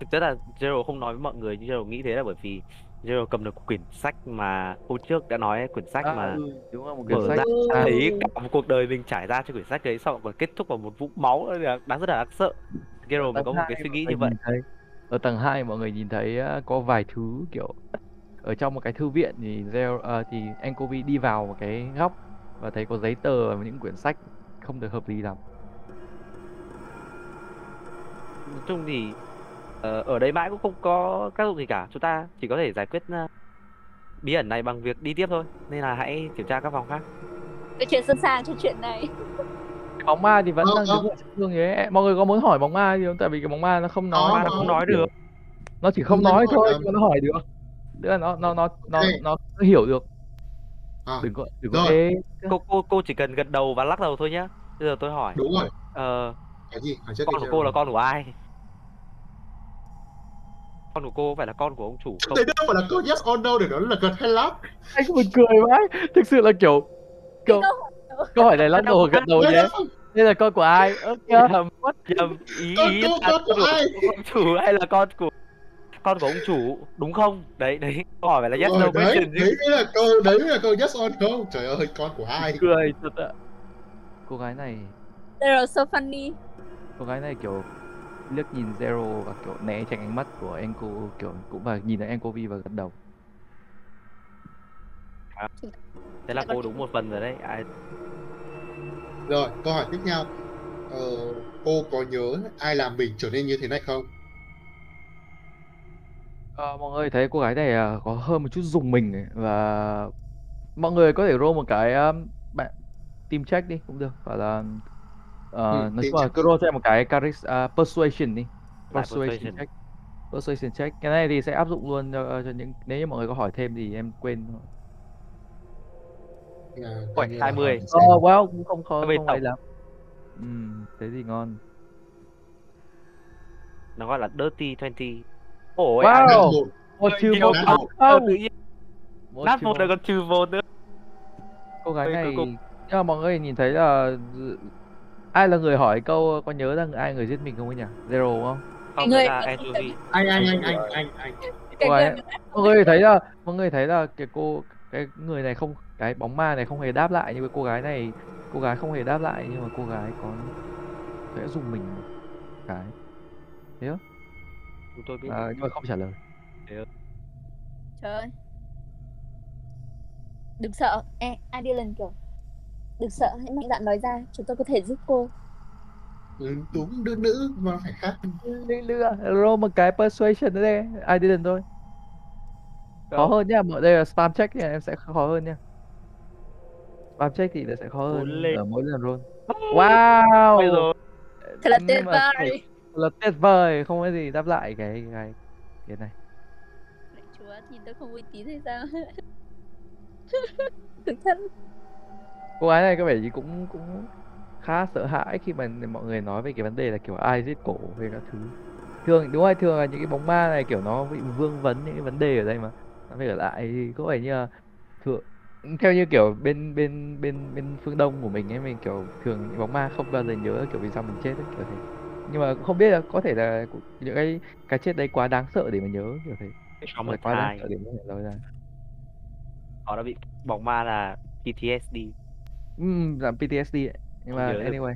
thực chất là Zero không nói với mọi người nhưng Zero nghĩ thế là bởi vì Zero cầm được quyển sách mà hôm trước đã nói quyển sách À, mà ừ, đúng là một quyển mở sách. ra à, thấy cả một cuộc đời mình trải ra trên quyển sách đấy xong còn kết thúc bằng một vũng máu đáng rất là đáng sợ. Zero có một cái suy nghĩ như vậy. thấy. Ở tầng 2 mọi người nhìn thấy ờ, có vài thứ kiểu ở trong một cái thư viện thì Zero ờ, thì Ankovi đi vào một cái góc và thấy có giấy tờ và những quyển sách không được hợp lý lắm. Nói chung thì ở đây mãi cũng không có tác dụng gì cả. Chúng ta chỉ có thể giải quyết ờ, bí ẩn này bằng việc đi tiếp thôi. Nên là hãy kiểm tra các phòng khác. Cái chuyện sẵn sàng cho chuyện này. bóng ma thì vẫn Ờ, đang ờ. đứng ở trên gương ấy. Mọi người có muốn hỏi bóng ma gì không? Tại vì cái bóng ma nó không nói nó không nói được. Nó chỉ không nói thôi nhưng mà nó hỏi được. Tức là nó nó nó nó Ê. nó hiểu được. À, đừng có đừng có Rồi. ê cô cô cô chỉ cần gật đầu và lắc đầu thôi nhá. Bây giờ tôi hỏi. Đúng rồi. ờ, Cái gì? Hỏi trước con đi của cô là con của ai con của cô phải là con của ông chủ không? Đấy đâu phải là câu yes or no để nó là gật hay lắm. anh buồn cười vãi. Thực sự là kiểu kiểu câu hỏi này lắc đầu gật đầu nhé. đây là con của ai? Ơ kìa. Nhầm nhầm ý Con ý cô, là con của ai? ông chủ hay là con của con của ông chủ? Đúng không? Đấy đấy. Câu hỏi phải là yes no đấy, question. đấy mới là câu đấy mới là câu yes or no. Trời ơi, con của ai? cười thật ạ. Cô gái này. They're so funny. cô gái này kiểu liếc nhìn Zero và kiểu né tránh ánh mắt của Enko kiểu cũng và nhìn thấy Enkovi và gật đầu thế là cô đúng một phần rồi đấy ai Rồi, câu hỏi tiếp theo. Ờ, cô có nhớ ai làm mình trở nên như thế này không? Ờ, mọi người thấy cô gái này à, có hơi một chút rùng mình ấy, và mọi người có thể roll một cái um, bạn team check đi cũng được hoặc là ờ, Ừ, nói chung là cứ roll cho em một cái charis à, persuasion đi persuasion persuasion. check persuasion check cái này thì sẽ áp dụng luôn cho, cho những nếu như mọi người có hỏi thêm thì em quên thôi. À, như là 20. hỏi Ờ, xem. wow cũng không khó không ấy lắm Ừm, thế thì ngon nó gọi là dirty 20 ôi Wow. một một. một trừ một không một. Ờ, không tự nhiên nát trừ một rồi còn trừ một nữa cô gái này nhưng mà mọi người nhìn thấy là ai là người hỏi câu có nhớ rằng ai người giết mình không ấy nhỉ zero đúng không không Người- là anchovy Anh anh anh anh anh anh. Cái người- mọi người thấy là mọi người thấy là cái cô cái người này không cái bóng ma này không hề đáp lại nhưng với cô gái này cô gái không hề đáp lại nhưng mà cô gái có sẽ dùng mình một cái chúng tôi biết à, nhưng mà không trả lời Trời ơi. Đừng sợ. Ê, Adeline kiểu. Đừng sợ, hãy mạnh dạn nói ra. Chúng tôi có thể giúp cô. Ừ, đúng đứa nữ mà phải khác. Lừa lừa roll một cái persuasion nữa đây ai didn't thôi khó hơn nhá mọi đây là spam check thì em sẽ khó hơn nhá spam check thì nó sẽ khó hơn ở mỗi lần roll wow Bây giờ Thật là tuyệt mà vời. kiểu là tuyệt vời không có gì đáp lại cái cái cái này Chúa, nhìn tôi không uy tín hay sao? Thực thân. Cô gái này có vẻ gì cũng cũng khá sợ hãi khi mà mọi người nói về cái vấn đề là kiểu ai giết cổ về các thứ. Thường đúng rồi thường là những cái bóng ma này kiểu nó bị vương vấn những cái vấn đề ở đây mà. Nó phải ở lại thì có vẻ như là thường theo như kiểu bên bên bên bên phương đông của mình ấy mình kiểu thường những bóng ma không bao giờ nhớ kiểu vì sao mình chết ấy, kiểu thế. Nhưng mà không biết là có thể là những cái cái chết đấy quá đáng sợ để mà nhớ kiểu thế. Một quá đáng sợ để mà nói ra. Họ đã bị bóng ma là PTSD Ừm, giảm PTSD ấy. nhưng mà anyway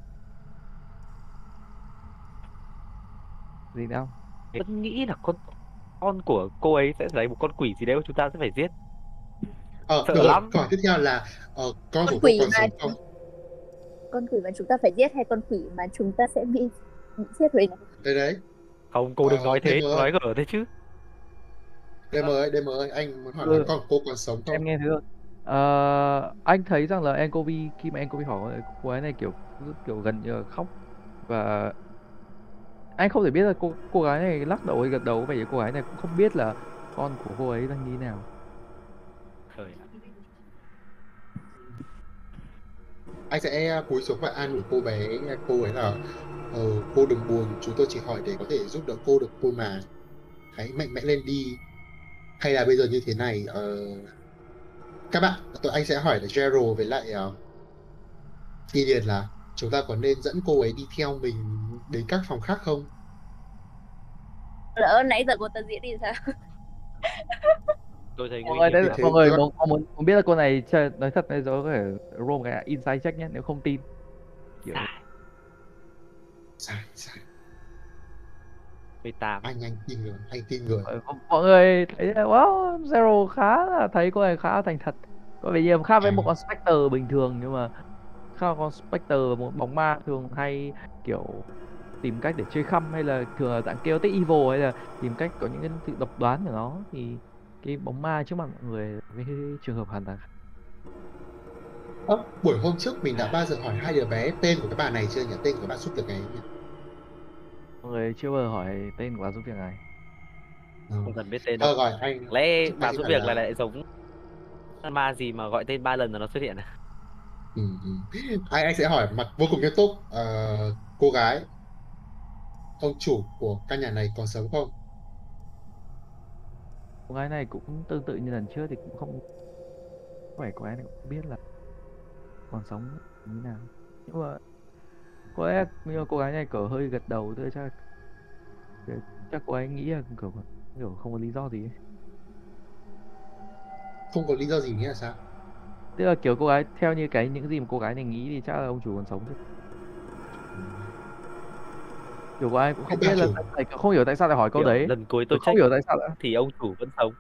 gì đâu vẫn nghĩ là con con của cô ấy sẽ lấy một con quỷ gì đấy mà chúng ta sẽ phải giết Ờ, Sợ được rồi, lắm. câu hỏi tiếp theo là ờ, con Con của cô quỷ còn mà không? con quỷ mà chúng ta phải giết hay con quỷ mà chúng ta sẽ bị bị giết Huỳnh Đấy đấy, Không, cô đừng Ờ, nói thế, nói gở thế chứ. DM ơi, DM ơi, anh muốn hỏi là Ừ. con của cô còn sống không? em nghe thấy rồi Ờ, anh thấy rằng là Enkovi khi mà Enkovi hỏi cô ấy này kiểu rất kiểu gần như là khóc và anh không thể biết là cô cô gái này lắc đầu hay gật đầu vậy cô gái này cũng không biết là con của cô ấy đang như thế nào Trời ạ. Anh sẽ cúi xuống và an ủi cô bé, cô ấy là ờ, cô đừng buồn, chúng tôi chỉ hỏi để có thể giúp đỡ cô được thôi mà. Hãy mạnh mẽ lên đi. Hay là bây giờ như thế này, ờ, các bạn, tụi anh sẽ hỏi là Gerald với lại uh, Gideon là chúng ta có nên dẫn cô ấy đi theo mình đến các phòng khác không? lỡ nãy giờ cô ta diễn đi sao Tôi thấy mọi người đấy mọi người muốn, muốn muốn biết là cô này chơi nói thật hay rồi có thể roll cái inside check nhé nếu không tin kiểu Sai. Sai, sai. 18. Anh, anh tin người, anh tin người. mọi, người thấy wow zero khá là thấy cô này khá là thành thật có vẻ như khác với một Ừ. con specter bình thường nhưng mà khác con specter và một bóng ma thường hay kiểu tìm cách để chơi khăm hay là thường là dạng chaotic evil hay là tìm cách có những cái sự độc đoán của nó thì cái bóng ma trước mặt mọi người với cái trường hợp hoàn toàn. Ơ, buổi hôm trước mình đã bao giờ hỏi hai đứa bé tên của cái bà này chưa nhỉ? Tên của bà giúp việc này nhỉ? Mọi người chưa bao giờ hỏi tên của bà giúp việc này Ừ. Không cần biết tên đâu. rồi, anh Lẽ anh bà giúp việc là- lại giống ma gì mà gọi tên ba lần là nó xuất hiện à? Ừ, ừ. Anh, anh sẽ hỏi mặt vô cùng nghiêm túc Ờ, cô gái ông chủ của căn nhà này còn sống không cô gái này cũng tương tự như lần trước thì cũng không cô gái này cũng biết là còn sống như nào nhưng mà có lẽ nhưng mà cô gái này cỡ hơi gật đầu thôi chắc chắc cô ấy nghĩ là kiểu kiểu không có lý do gì ấy. không có lý do gì nghĩa là sao tức là kiểu cô gái theo như cái những gì mà cô gái này nghĩ thì chắc là ông chủ còn sống chứ kiểu cô ấy cũng không biết là tại- tại- không hiểu tại sao lại hỏi câu Kiểu đấy Lần cuối tôi không hiểu tại sao lại thì ông chủ vẫn sống.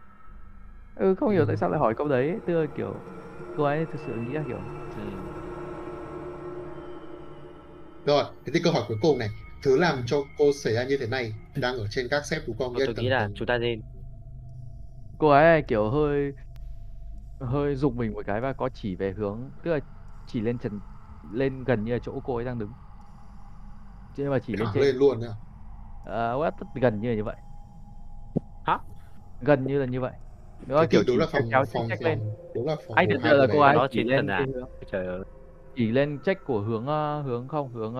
ừ, không hiểu tại Ừ. sao lại hỏi câu đấy tức là kiểu cô ấy thực sự nghĩ là kiểu Ừ. rồi thế thì câu hỏi cuối cùng này. Thứ làm cho cô xảy ra như thế này đang ở trên các xếp đúng không Tôi, tôi nghĩ là tầng- chúng ta nên cô ấy kiểu hơi hơi rụng mình một cái và có chỉ về hướng tức là chỉ lên trần lên gần như là chỗ cô ấy đang đứng. Chứ mà chỉ lên trên lên luôn Ờ, what? gần như là như vậy. Hả? gần như là như vậy. Thì kiểu đúng là phòng phòng lên phòng đúng là phòng anh tượng là cô ấy Nó chỉ trên lên à? trời ơi. Chỉ lên check của hướng ờ, hướng không? Hướng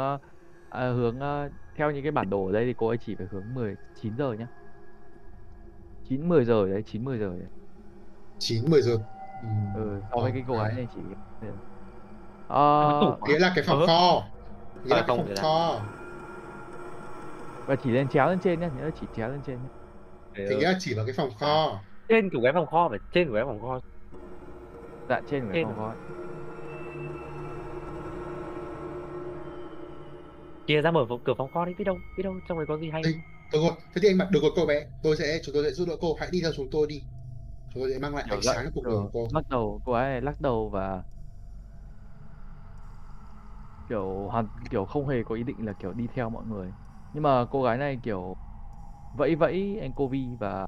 à, hướng ờ, theo những cái bản đồ ở đây thì cô ấy chỉ về hướng 19 giờ nhá. 9 10 giờ đấy 9 10 giờ đấy. Chín mười giờ. Ừ. ừ so với cái cô gái này chỉ ờ, nghĩa là cái phòng kho. Nghĩa là À, phòng kho. Và chỉ lên chéo lên trên nhá nhớ là chỉ chéo lên trên nhá. Thì nghĩa là chỉ là cái phòng kho. Trên của cái phòng kho phải trên của cái phòng kho. dạ trên của cái Trên phòng à? Chia ra mở phòng- cửa phòng kho đi, biết đâu, biết đâu trong này có gì hay. Ê, được rồi. Thế thì anh bạn được rồi cô bé. Tôi sẽ chúng tôi sẽ giúp đỡ cô. Hãy đi theo chúng tôi đi. Chúng tôi sẽ mang lại ánh sáng cho cuộc đời của cô. Lắc đầu cô ấy này lắc đầu và kiểu hoàn kiểu không hề có ý định là kiểu đi theo mọi người. Nhưng mà cô gái này kiểu vẫy vẫy Encovi và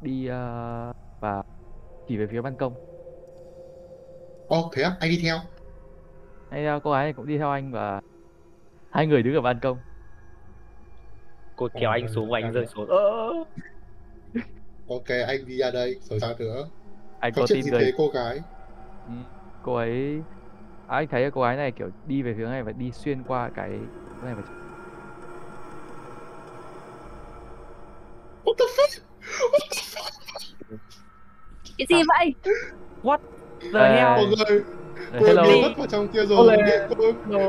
đi ờ, và chỉ về phía ban công. Ồ thế á? Anh đi theo? Hay là cô gái này cũng đi theo anh và hai người đứng ở ban công. Cô kéo anh xuống và anh rơi xuống. Ơ. ok anh đi ra đây rồi sao nữa? Anh có có tin gì người. thế cô gái. Ừ, cô ấy à, anh thấy cô gái này kiểu đi về hướng này và đi xuyên qua cái này và What the fuck? Cái gì vậy? The Ờ, hell. cô ơi cô hello biến mất vào trong kia rồi Olé. Cô,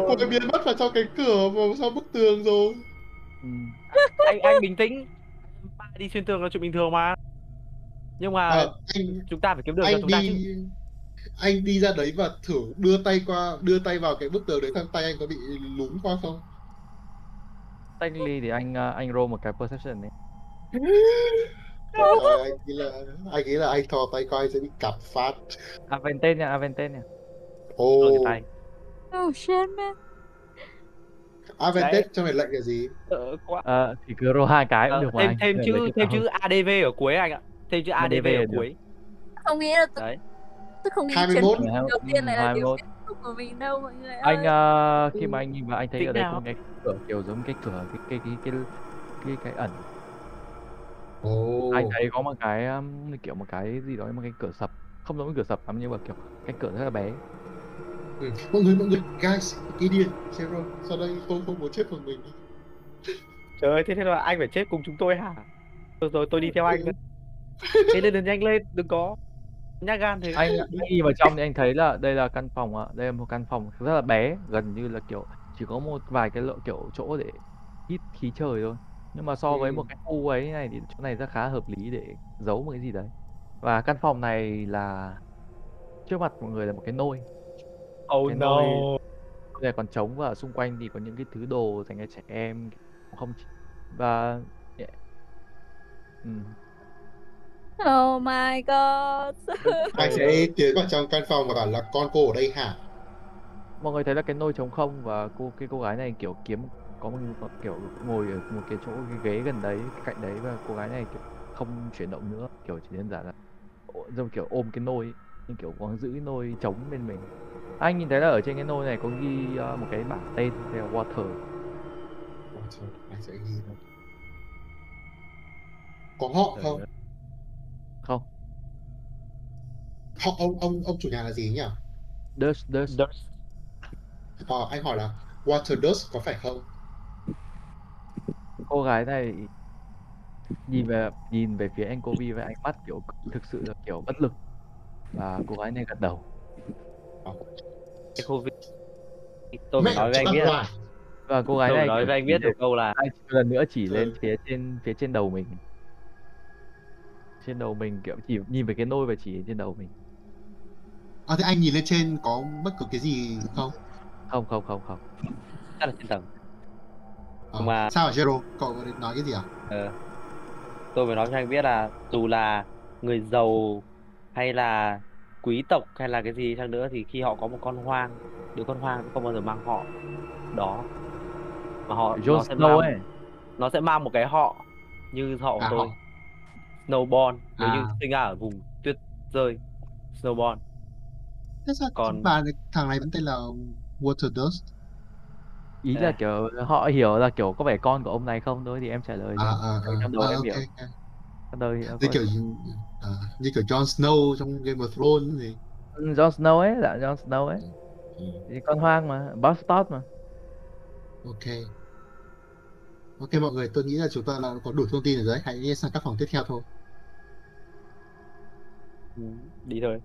cô ấy biến mất vào trong cái cửa vào sau bức tường rồi Ừ. anh anh bình tĩnh. Ba đi xuyên tường là chuyện bình thường mà. Nhưng mà Ờ, anh chúng ta phải kiếm đường cho anh chúng ta chứ. đi anh đi ra đấy và thử đưa tay qua đưa tay vào cái bức tường đấy xem tay anh có bị lún qua không technically thì anh ờ, anh roll một cái perception đấy Trời, anh nghĩ là anh nghĩ là anh thò tay coi sẽ bị cặp phát. Aventet nha, Aventet nha. Rồi cái tay. Oh shit man. Aventet trong này lệnh là gì? Sợ quá. Ờ, thì cứ roll hai cái cũng Ờ, được mà thêm anh. thêm chữ thêm chữ ADV ở cuối anh ạ. Thêm chữ ADV ADV ở cuối. Không nghĩ là tôi, Đấy. tôi không nghĩ 21. chuyến Hai- đầu tiên lại là điều 21. kết thúc của mình đâu mọi người anh ơi. ờ, khi mà anh nhìn vào anh thấy Tính ở đây nào? có cái cửa kiểu giống cái cửa cái cái cái cái cái, cái ẩn Ồ, anh thấy có một cái kiểu một cái gì đó một cái cửa sập không giống cái cửa sập lắm nhưng mà kiểu cái cửa rất là bé ừ. mọi người mọi người, guys, idiot, zero. Sau đây tôi không muốn chết một mình. Trời ơi, thế thế là anh phải chết cùng chúng tôi hả? Rồi rồi tôi đi theo anh. Thế lên lên nhanh lên, đừng có nhát gan thế. anh anh nhìn vào trong thì anh thấy là đây là căn phòng ạ đây là một căn phòng rất là bé gần như là kiểu chỉ có một vài cái lộ kiểu chỗ để hít khí trời thôi nhưng mà so với Ừ. một cái khu ấy này thì chỗ này rất khá hợp lý để giấu một cái gì đấy và căn phòng này là trước mặt mọi người là một cái nôi Oh cái no. nôi- Đây là còn trống và xung quanh thì có những cái thứ đồ dành cho trẻ em không và ừ. Oh my god. Anh sẽ tiến vào trong căn phòng và bảo là con cô ở đây hả? mọi người thấy là cái nôi trống không và cô cái cô gái này kiểu kiếm có một kiểu ngồi ở một cái chỗ cái ghế gần đấy cạnh đấy và cô gái này kiểu không chuyển động nữa kiểu chỉ đơn giản là giống kiểu ôm cái nôi ấy, nhưng kiểu có giữ cái nôi trống bên mình anh nhìn thấy là ở trên cái nôi này có ghi ờ, một cái bảng tên là water trời, anh sẽ ghi vào. Có họ không? không Họ ông ông ông chủ nhà là gì nhỉ? Dust, Dust. Dust. Ờ, anh hỏi là Water Dust có phải không? cô gái này nhìn về nhìn về phía anh Kobe với ánh mắt kiểu thực sự là kiểu bất lực và cô gái này gật đầu Cái khu vi- Tôi Mẹ phải nói với cho anh biết. hoài. và cô gái Tôi này nói với anh biết một câu là lần nữa chỉ lên phía trên phía trên đầu mình trên đầu mình kiểu chỉ nhìn về cái nôi và chỉ trên đầu mình À, thế anh nhìn lên trên có bất cứ cái gì không? không không không không chắc là trên tầng. Ờ, Mà- Sao hả Zero? Cậu có định nói cái gì à? Ờ. Tôi phải nói cho anh biết là dù là người giàu hay là quý tộc hay là cái gì chăng nữa thì khi họ có một con hoang, đứa con hoang cũng không bao giờ mang họ đó. Mà họ nó sẽ Snow mang ấy nó sẽ mang một cái họ như họ của À, tôi. họ. Snowborn nếu như À. sinh ra ở vùng tuyết rơi. Snowborn. Thế sao Còn- bà này, thằng này vẫn tên là Water Dust? ý À. là kiểu họ hiểu là kiểu có phải con của ông này không thôi thì em trả lời À, à, à, trong đầu à, em ok, hiểu. ok. Trong đời Như kiểu à, như kiểu Jon Snow trong Game of Thrones gì. Ừ, Jon Snow ấy là Jon Snow ấy thì con hoang mà Bastard mà Ok. Ok mọi người, tôi nghĩ là chúng ta đã có đủ thông tin rồi đấy. Hãy đi sang các phòng tiếp theo thôi. Ừ, đi thôi.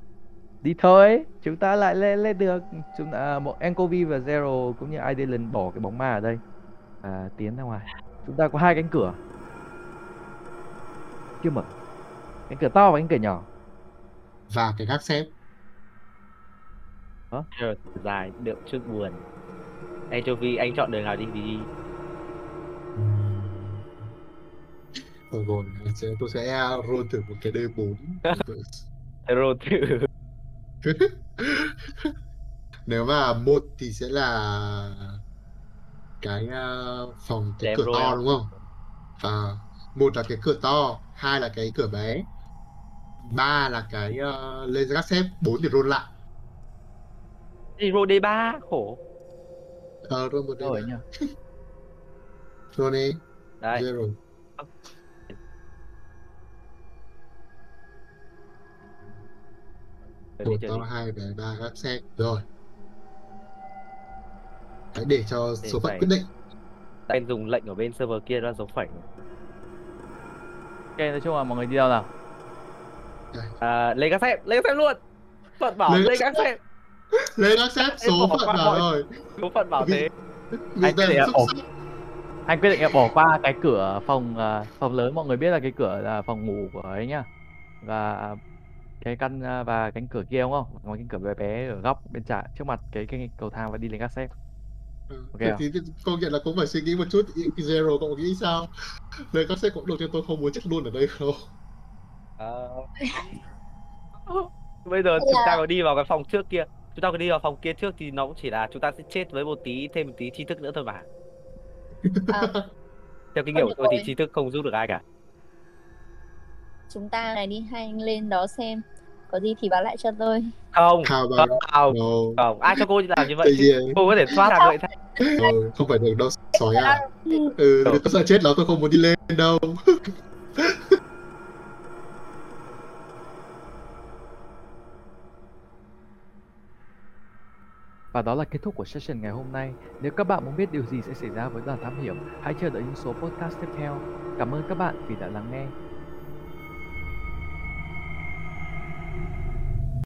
đi thôi chúng ta lại lên lên được chúng ta một Enkovi và Zero cũng như Idalan bỏ cái bóng ma ở đây và tiến ra ngoài chúng ta có hai cánh cửa chưa mở cánh cửa to và cánh cửa nhỏ Và cái gác xếp. Rồi, dài được chút buồn. Anchovy anh chọn đường nào đi đi. Rồi rồi, sẽ, tôi sẽ roll thử một cái D4. Hero thử. Nếu mà một thì sẽ là cái uh, phòng cái cửa to đúng không? À, một là cái cửa to, hai là cái cửa bé, ba là cái uh, lên gác xếp, bốn thì roll lại. Hero D3 khổ. Ờ, roll một rồi D4. nhá Roll đi, Đây, zero. Một to, hai bé, ba gác xếp. Rồi. Hãy để cho Để số phận phải. quyết định. Anh dùng lệnh ở bên server kia ra dấu phẩy. ok nói chung là mọi người đi đâu nào À, lên các xếp, lên các xếp luôn. Phận bảo Lên lên các các xếp. Lên gác xếp, số bỏ phận bảo rồi. Số phận bảo thế. Vì Anh quyết định sắc. anh quyết định bỏ qua cái cửa phòng à, phòng lớn mọi người biết là cái cửa là phòng ngủ của ấy nhá và cái căn à, và cánh cửa kia đúng không còn cánh cửa bé bé ở góc bên trái trước mặt cái cái cầu thang và đi lên các xếp Ừ. Ok Thế à? thì công nhận là cũng phải suy nghĩ một chút Zero cậu nghĩ sao Lên các xếp cũng được cho tôi không muốn chết luôn ở đây đâu Ờ. Bây giờ chúng ta có đi vào cái phòng trước kia. Chúng ta có đi vào phòng kia trước thì nó cũng chỉ là chúng ta sẽ chết với một tí thêm một tí tri thức nữa thôi mà. À, Theo kinh nghiệm của tôi thì tri thức không giúp được ai cả. Chúng ta này đi hai anh lên đó xem có gì thì báo lại cho tôi. Không, không, không, no. Không, ai cho cô làm như vậy? Cô có thể thoát ra vậy Ờ, không phải được đâu sói à. Ừ tôi sợ chết lắm tôi không muốn đi lên đâu Và đó là kết thúc của session ngày hôm nay. Nếu các bạn muốn biết điều gì sẽ xảy ra với đoàn thám hiểm, hãy chờ đợi những số podcast tiếp theo. Cảm ơn các bạn vì đã lắng nghe.